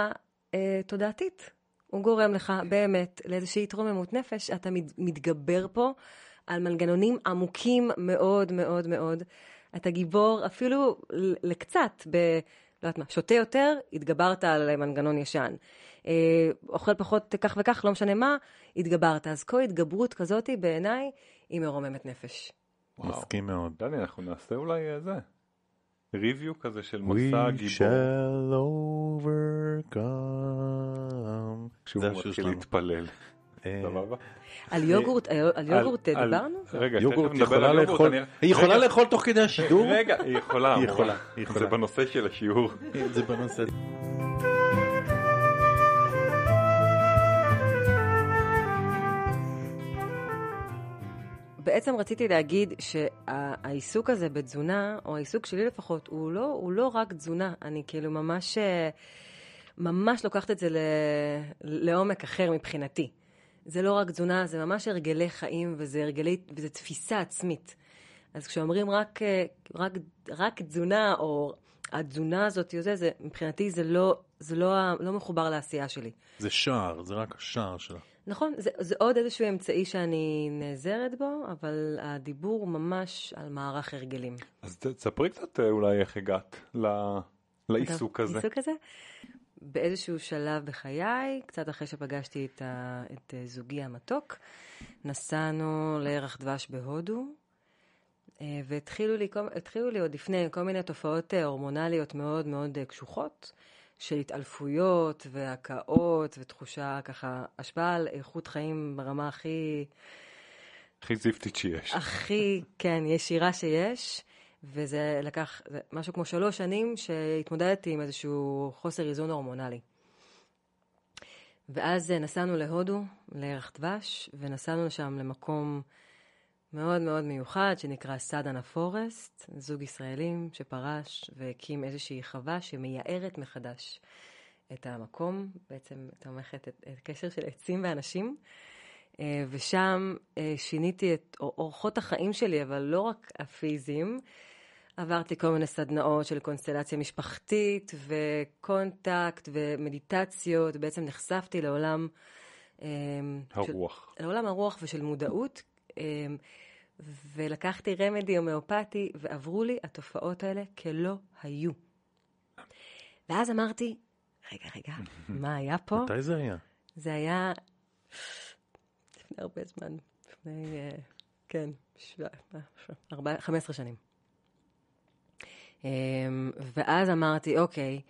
אה, תודעתית. הוא גורם לך באמת לאיזושהי התרוממות נפש. אתה מת, מתגבר פה על מנגנונים עמוקים מאוד מאוד מאוד. אתה גיבור אפילו לקצת, ב... לא יודעת מה, שותה יותר, התגברת על מנגנון ישן. אה, אוכל פחות כך וכך, לא משנה מה, התגברת. אז כל התגברות כזאת בעיניי היא מרוממת נפש. וואו. מסכים מאוד. דני אנחנו נעשה אולי אה, זה. ריוויו כזה של We מסע גיבור. shall overcome. כשהוא זה השיר מתחיל. להתפלל. אה, סבבה? על יוגורט, על על יוגורט דיברנו? רגע, יוגורט יכולה לאכול, היא יכולה לאכול תוך כדי השידור? רגע, היא יכולה. היא. יכולה, זה. בנושא של השיעור. [laughs] זה בנושא. בעצם רציתי להגיד שהעיסוק הזה בתזונה, או העיסוק שלי לפחות, הוא לא, הוא לא רק תזונה. אני כאילו ממש, אה, ממש לוקחת את זה ל, לעומק אחר מבחינתי. זה לא רק תזונה, זה ממש הרגלי חיים, וזה הרגלי, וזה תפיסה עצמית. אז כשאומרים רק, אה, רק, רק תזונה, או התזונה הזאת, זה, זה, מבחינתי זה לא, זה לא, לא מחובר לעשייה שלי. זה שער, זה רק השער שלה. נכון, זה, זה עוד איזשהו אמצעי שאני נעזרת בו, אבל הדיבור הוא ממש על מערך הרגלים. אז תספרי קצת אה, אולי איך הגעת ל- לעיסוק הזה. עיסוק הזה? באיזשהו שלב בחיי, קצת אחרי שפגשתי את, ה, את אה, זוגי המתוק, נסענו לירח דבש בהודו, אה, והתחילו לי, לי עוד לפני כל מיני תופעות הורמונליות מאוד מאוד קשוחות, של התעלפויות והקאות ותחושה ככה, השפעה על איכות חיים ברמה הכי... הכי זיפטית שיש. הכי, כן, ישירה שיש, וזה לקח זה משהו כמו שלוש שנים שהתמודדתי עם איזשהו חוסר איזון הורמונלי. ואז אה, נסענו להודו, לירח דבש, ונסענו שם למקום מאוד מאוד מיוחד שנקרא סדנה פורסט, זוג ישראלים שפרש והקים איזושהי חווה שמייערת מחדש את המקום, בעצם תומכת את, את קשר של עצים ואנשים. אה, ושם אה, שיניתי את אור- אורחות החיים שלי, אבל לא רק הפיזיים. עברתי כל מיני סדנאות של קונסטלציה משפחתית וקונטקט ומדיטציות, בעצם נחשפתי לעולם... אה, של- הרוח. לעולם הרוח ושל מודעות, ולקחתי רמדי הומאופתי, ועברו לי התופעות האלה כלא היו. ואז אמרתי, רגע, רגע, [laughs] מה היה פה? מתי זה היה? זה היה לפני הרבה זמן, לפני, אה, כן, שבע- ארבע- 15 שנים. אמ, ואז אמרתי, אוקיי,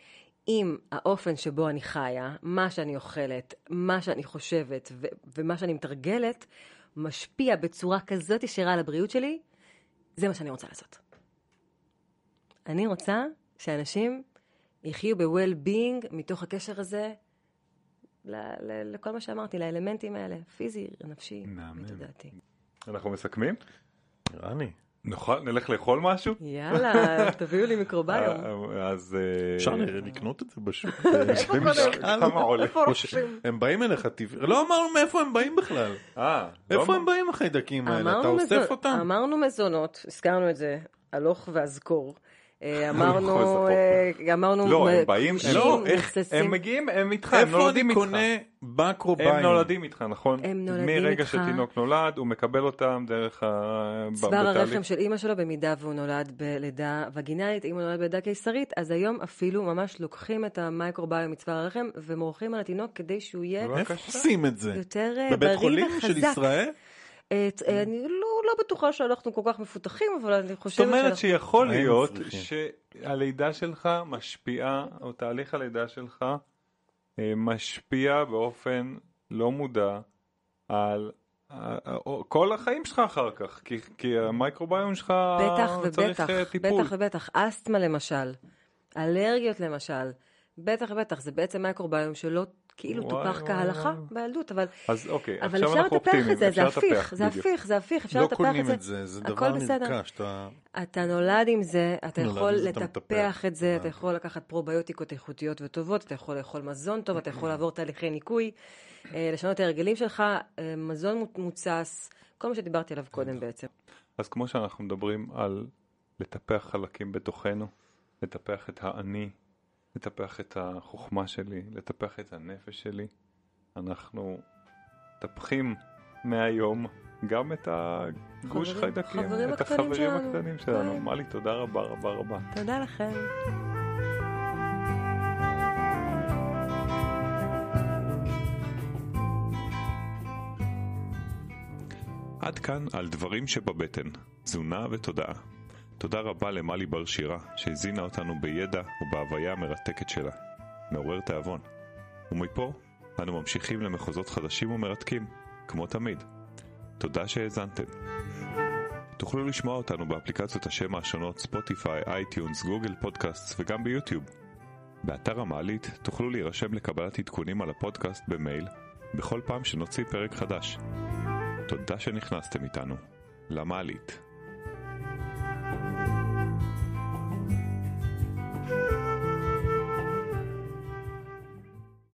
אם האופן שבו אני חיה, מה שאני אוכלת, מה שאני חושבת ו- ומה שאני מתרגלת, משפיע בצורה כזאת ישירה על הבריאות שלי, זה מה שאני רוצה לעשות. אני רוצה שאנשים יחיו ב-well-being מתוך הקשר הזה ל- ל- לכל מה שאמרתי, לאלמנטים האלה, פיזי, נפשי. ותודעתי. אנחנו מסכמים? נראה לי. נאכל, נלך לאכול משהו? יאללה, [laughs] תביאו לי מיקרוביום. אה, אז... אה, אפשר לקנות את זה בשוק. [laughs] כמה עולה? הם באים אליך טבעי, לא אמרנו מאיפה הם באים בכלל. אה, לא איפה הם באים החיידקים האלה? אתה אמרנו אוסף מזונות- אותם? אמרנו מזונות, הזכרנו את זה, הלוך ואזכור. אה, הלוך אמרנו, ואזכור. אה, אמרנו, לא, הם באים, לא, איך. הם מגיעים, הם איתך, הם איפה אני נולדים איתך. קונה בקרוביין? הם נולדים איתך, נכון? הם נולדים מרגע איתך. שתינוק נולד, הוא מקבל אותם דרך ה... צוואר. הרחם של אימא שלו, במידה והוא נולד בלידה וגינלית, אם הוא נולד בלידה קיסרית, אז היום אפילו ממש לוקחים את המייקרוביום מצוואר הרחם ומורחים על התינוק כדי שהוא יהיה איפה בבקשה. עושים את זה? יותר אה, בבית בריא חולים של וחזק. ישראל? את- אה, אני לא לא בטוחה שאנחנו כל כך מפותחים, אבל אני זאת חושבת אומרת שאנחנו... שיכול להיות. שהלידה שלך משפיעה, או תהליך הלידה שלך אה, משפיע באופן לא מודע על אה, אה, כל החיים שלך אחר כך, כי- כי המייקרוביום שלך בטח צריך ובטח, אה, טיפול. בטח ובטח. אסתמה למשל, אלרגיות למשל, בטח ובטח, זה בעצם מייקרוביום שלא כאילו טופח כהלכה. בילדות, אבל, אז אוקיי, אבל אפשר לטפח את זה, זה הפיך, זה. הפיך, זה הפיך, אפשר לא לטפח קונים את זה. את זה, זה דבר בסדר. נרכש. אתה- אתה נולד עם זה, אתה יכול לטפח. את זה, אתה. יכול לקחת פרוביוטיקות איכותיות וטובות, אתה יכול לאכול מזון טוב, אתה יכול לעבור תהליכי ניקוי, אה, לשנות את ההרגלים שלך, אה, מזון מו- מוצס, כל מה שדיברתי עליו קודם בעצם. אז כמו שאנחנו מדברים על לטפח חלקים בתוכנו, לטפח את האני, לטפח את החוכמה שלי, לטפח את הנפש שלי, אנחנו מטפחים מהיום גם את הגוש חברים- חיידקים, חברים את הקטנים החברים שלנו. הקטנים שלנו. כן. מלי, תודה רבה רבה רבה. תודה לכם. עד כאן על דברים שבבטן, תזונה ותודעה. תודה רבה למלי בר שירה, שהזינה אותנו בידע ובהוויה המרתקת שלה. מעורר תיאבון. ומפה, אנו ממשיכים למחוזות חדשים ומרתקים, כמו תמיד. תודה שהאזנתם. תוכלו לשמוע אותנו באפליקציות השמע השונות Spotify, iTunes, Google Podcast וגם ביוטיוב. באתר המעלית תוכלו להירשם לקבלת עדכונים על הפודקאסט במייל בכל פעם שנוציא פרק חדש. תודה שנכנסתם איתנו. למעלית.